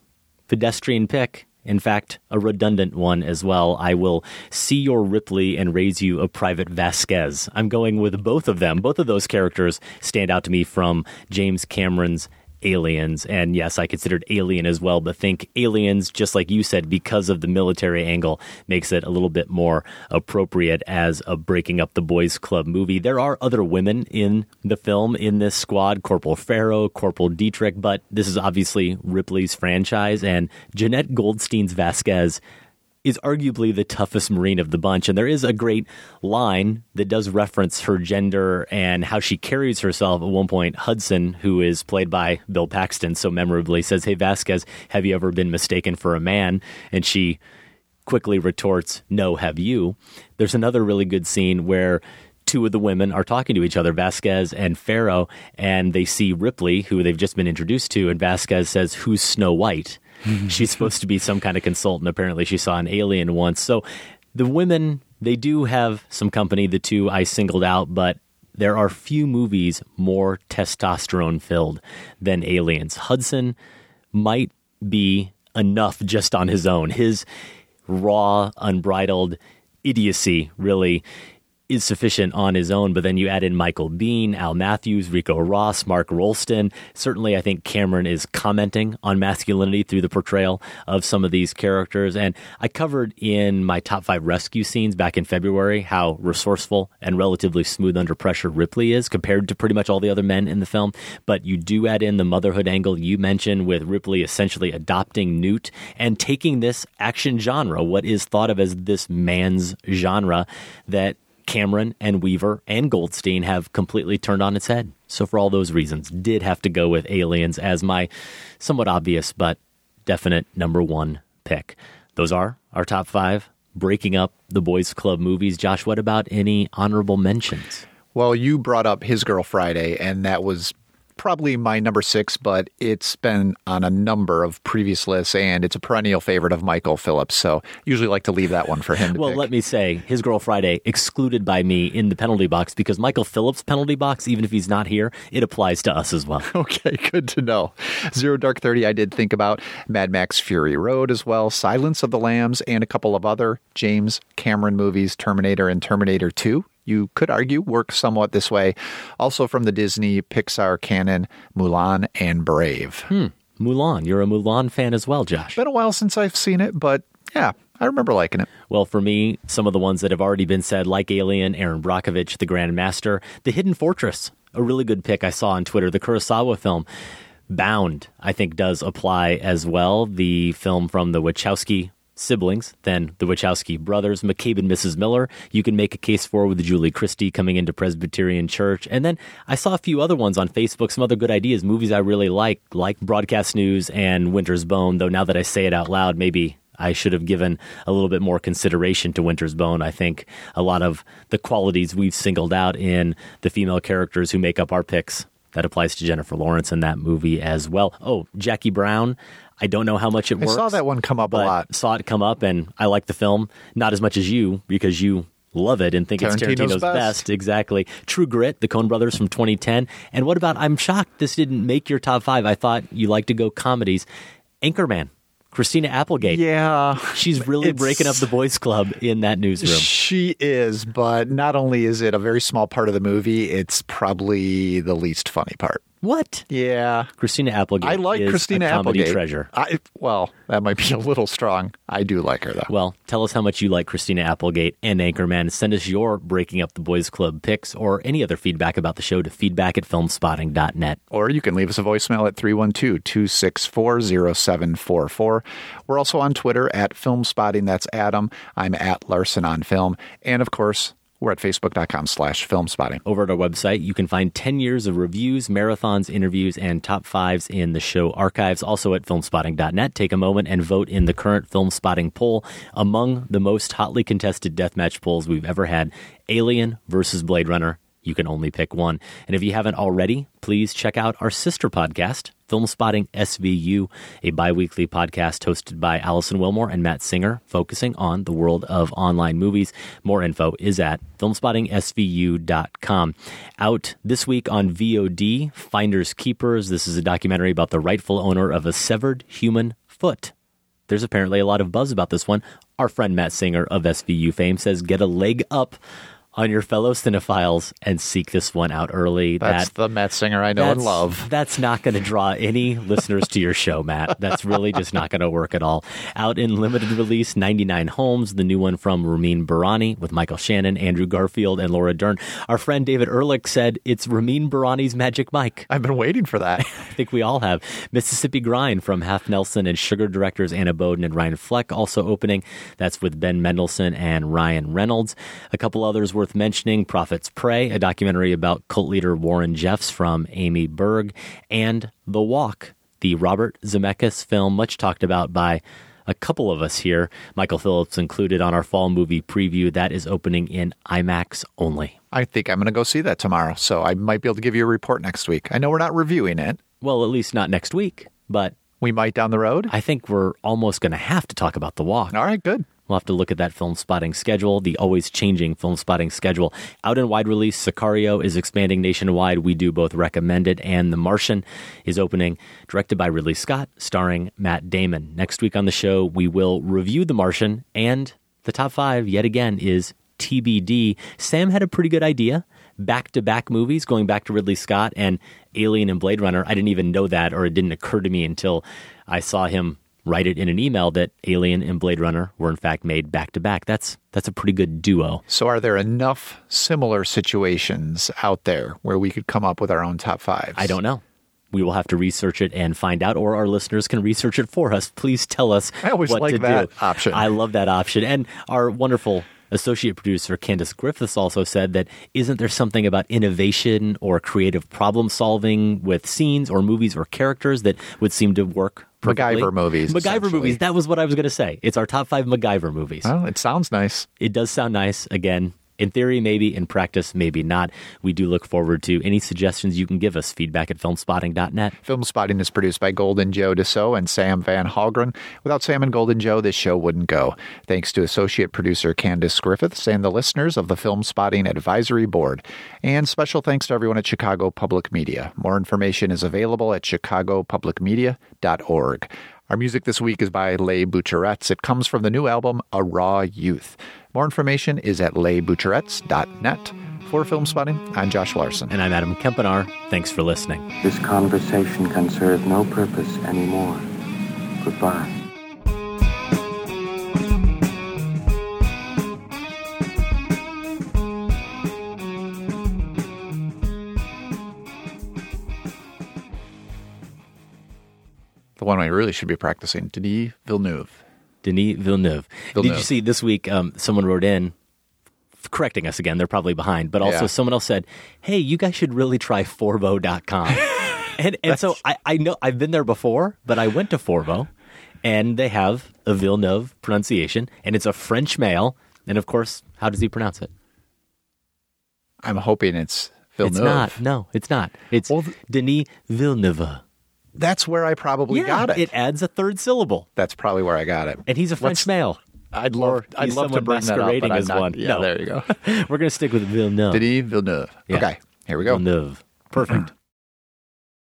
pedestrian pick. In fact, a redundant one as well. I will see your Ripley and raise you a private Vasquez. I'm going with both of them. Both of those characters stand out to me from James Cameron's Aliens. And yes, I considered Alien as well, but think Aliens, just like you said, because of the military angle, makes it a little bit more appropriate as a breaking up the boys club movie. There are other women in the film in this squad Corporal Ferro, Corporal Dietrich, but this is obviously Ripley's franchise, and Jeanette Goldstein's Vasquez is arguably the toughest Marine of the bunch. And there is a great line that does reference her gender and how she carries herself. At one point, Hudson, who is played by Bill Paxton so memorably, says, Hey, Vasquez, have you ever been mistaken for a man? And she quickly retorts, No, have you? There's another really good scene where two of the women are talking to each other, Vasquez and Ferro, and they see Ripley, who they've just been introduced to, and Vasquez says, Who's Snow White? She's supposed to be some kind of consultant. Apparently, she saw an alien once. So the women, they do have some company, the two I singled out, but there are few movies more testosterone filled than Aliens. Hudson might be enough just on his own. His raw, unbridled idiocy really is sufficient on his own, but then you add in Michael Biehn, Al Matthews, Ricco Ross, Mark Rolston. Certainly, I think Cameron is commenting on masculinity through the portrayal of some of these characters. And I covered in my top five rescue scenes back in February how resourceful and relatively smooth under pressure Ripley is compared to pretty much all the other men in the film. But you do add in the motherhood angle you mentioned with Ripley essentially adopting Newt and taking this action genre, what is thought of as this man's genre that Cameron and Weaver and Goldstein have completely turned on its head. So, for all those reasons, did have to go with Aliens as my somewhat obvious but definite number one pick. Those are our top five breaking up the boys' club movies. Josh, what about any honorable mentions? Well, you brought up His Girl Friday, and that was probably my number six, but it's been on a number of previous lists, and it's a perennial favorite of Michael Phillips. So usually like to leave that one for him Well, pick. let me say, His Girl Friday excluded by me in the penalty box because Michael Phillips' penalty box, even if he's not here, it applies to us as well. Okay, good to know. Zero Dark Thirty, I did think about Mad Max Fury Road as well, Silence of the Lambs, and a couple of other James Cameron movies, Terminator and Terminator 2. You could argue work somewhat this way. Also from the Disney Pixar canon, Mulan and Brave. Hmm. Mulan. You're a Mulan fan as well, Josh. Been a while since I've seen it, but yeah, I remember liking it. Well, for me, some of the ones that have already been said, like Alien, Erin Brockovich, The Grand Master, The Hidden Fortress, a really good pick I saw on Twitter, the Kurosawa film. Bound, I think, does apply as well. The film from the Wachowski siblings than the Wachowski brothers, McCabe and Mrs. Miller. You can make a case for with Julie Christie coming into Presbyterian Church. And then I saw a few other ones on Facebook, some other good ideas, movies I really like, like Broadcast News and Winter's Bone, though now that I say it out loud, maybe I should have given a little bit more consideration to Winter's Bone. I think a lot of the qualities we've singled out in the female characters who make up our picks that applies to Jennifer Lawrence in that movie as well. Oh, Jackie Brown. I don't know how much it works. I saw that one come up a lot. Saw it come up, and I like the film not as much as you because you love it and think it's Tarantino's Tarantino's best. best. Exactly. True Grit, the Coen Brothers from 2010. And what about? I'm shocked this didn't make your top five. I thought you like to go comedies. Anchorman. Christina Applegate. Yeah. She's really breaking up the boys club in that newsroom. She is, but not only is it a very small part of the movie, it's probably the least funny part. What? Yeah. Christina Applegate. I like is Christina a comedy Applegate. treasure. I, well, that might be a little strong. I do like her though. Well, tell us how much you like Christina Applegate and Anchorman. Send us your Breaking Up the Boys Club picks or any other feedback about the show to feedback at filmspotting.net. Or you can leave us a voicemail at 312 264 0744. We're also on Twitter at Filmspotting. That's Adam. I'm at Larsen on Film. And of course, we're at facebook.com slash filmspotting. Over at our website, you can find 10 years of reviews, marathons, interviews, and top fives in the show archives. Also at filmspotting.net. Take a moment and vote in the current Film Spotting poll. Among the most hotly contested deathmatch polls we've ever had, Alien versus Blade Runner. You can only pick one. And if you haven't already, please check out our sister podcast, Film Spotting SVU, a bi weekly podcast hosted by Alison Willmore and Matt Singer, focusing on the world of online movies. More info is at filmspottingsvu.com. Out this week on VOD, Finders Keepers. This is a documentary about the rightful owner of a severed human foot. There's apparently a lot of buzz about this one. Our friend Matt Singer of SVU fame says get a leg up on your fellow cinephiles and seek this one out early. That's That- the Matt Singer I know and love. That's not going to draw any listeners to your show, Matt. That's really just not going to work at all. Out in limited release, 99 Homes, the new one from Ramin Bahrani with Michael Shannon, Andrew Garfield, and Laura Dern. Our friend David Ehrlich said it's Ramin Bahrani's Magic Mike. I've been waiting for that. I think we all have. Mississippi Grind from Half Nelson and Sugar directors Anna Boden and Ryan Fleck also opening. That's with Ben Mendelsohn and Ryan Reynolds. A couple others worth mentioning Prophet's Prey, a documentary about cult leader Warren Jeffs from Amy Berg, and The Walk, the Robert Zemeckis film, much talked about by a couple of us here, Michael Phillips included on our fall movie preview. That is opening in IMAX only. I think I'm going to go see that tomorrow, so I might be able to give you a report next week. I know we're not reviewing it. Well, at least not next week, but we might down the road. I think we're almost going to have to talk about the walk. All right, good. We'll have to look at that film spotting schedule, the always changing film spotting schedule. Out in wide release, Sicario is expanding nationwide. We do both recommend it, and The Martian is opening, directed by Ridley Scott, starring Matt Damon. Next week on the show, we will review The Martian, and the top five, yet again, is TBD. Sam had a pretty good idea. Back to back movies, going back to Ridley Scott and Alien and Blade Runner. I didn't even know that, or it didn't occur to me until I saw him write it in an email that Alien and Blade Runner were in fact made back to back. That's that's a pretty good duo. So, are there enough similar situations out there where we could come up with our own top fives? I don't know. We will have to research it and find out, or our listeners can research it for us. Please tell us I always what like to that do. option. I love that option. And our wonderful associate producer Candace Griffiths also said that isn't there something about innovation or creative problem solving with scenes or movies or characters that would seem to work perfectly? MacGyver movies, MacGyver movies. That was what I was going to say. It's our top five MacGyver movies. Well, it sounds nice. It does sound nice. Again, in theory, maybe. In practice, maybe not. We do look forward to any suggestions you can give us. Feedback at filmspotting.net. Film Spotting is produced by Golden Joe Deso and Sam Van Hallgren. Without Sam and Golden Joe, this show wouldn't go. Thanks to associate producer Candace Griffiths and the listeners of the Film Spotting Advisory Board. And special thanks to everyone at Chicago Public Media. More information is available at chicagopublicmedia.org. Our music this week is by Le Butcherettes. It comes from the new album A Raw Youth. More information is at lebutcherettes.net. For Film Spotting, I'm Josh Larsen. And I'm Adam Kempenaar. Thanks for listening. This conversation can serve no purpose anymore. Goodbye. The one I really should be practicing, Denis Villeneuve. Denis Villeneuve. Did you see this week? Um, someone wrote in correcting us again. They're probably behind, but also Yeah. someone else said, "Hey, you guys should really try Forvo.com." and and so I, I know I've been there before, but I went to Forvo, and they have a Villeneuve pronunciation, and it's a French male, and of course, how does he pronounce it? I'm hoping it's Villeneuve. It's not. No, it's not. It's Denis Villeneuve. That's where I probably Yeah, got it. It adds a third syllable, That's probably where I got it. and he's a French Let's- male. I'd love. I'd love to someone bring that up, masquerading but I'm as not- one. Yeah, No. there you go. We're going to stick with Villeneuve. Denis Villeneuve. Yeah. Okay, here we go. Villeneuve. Perfect.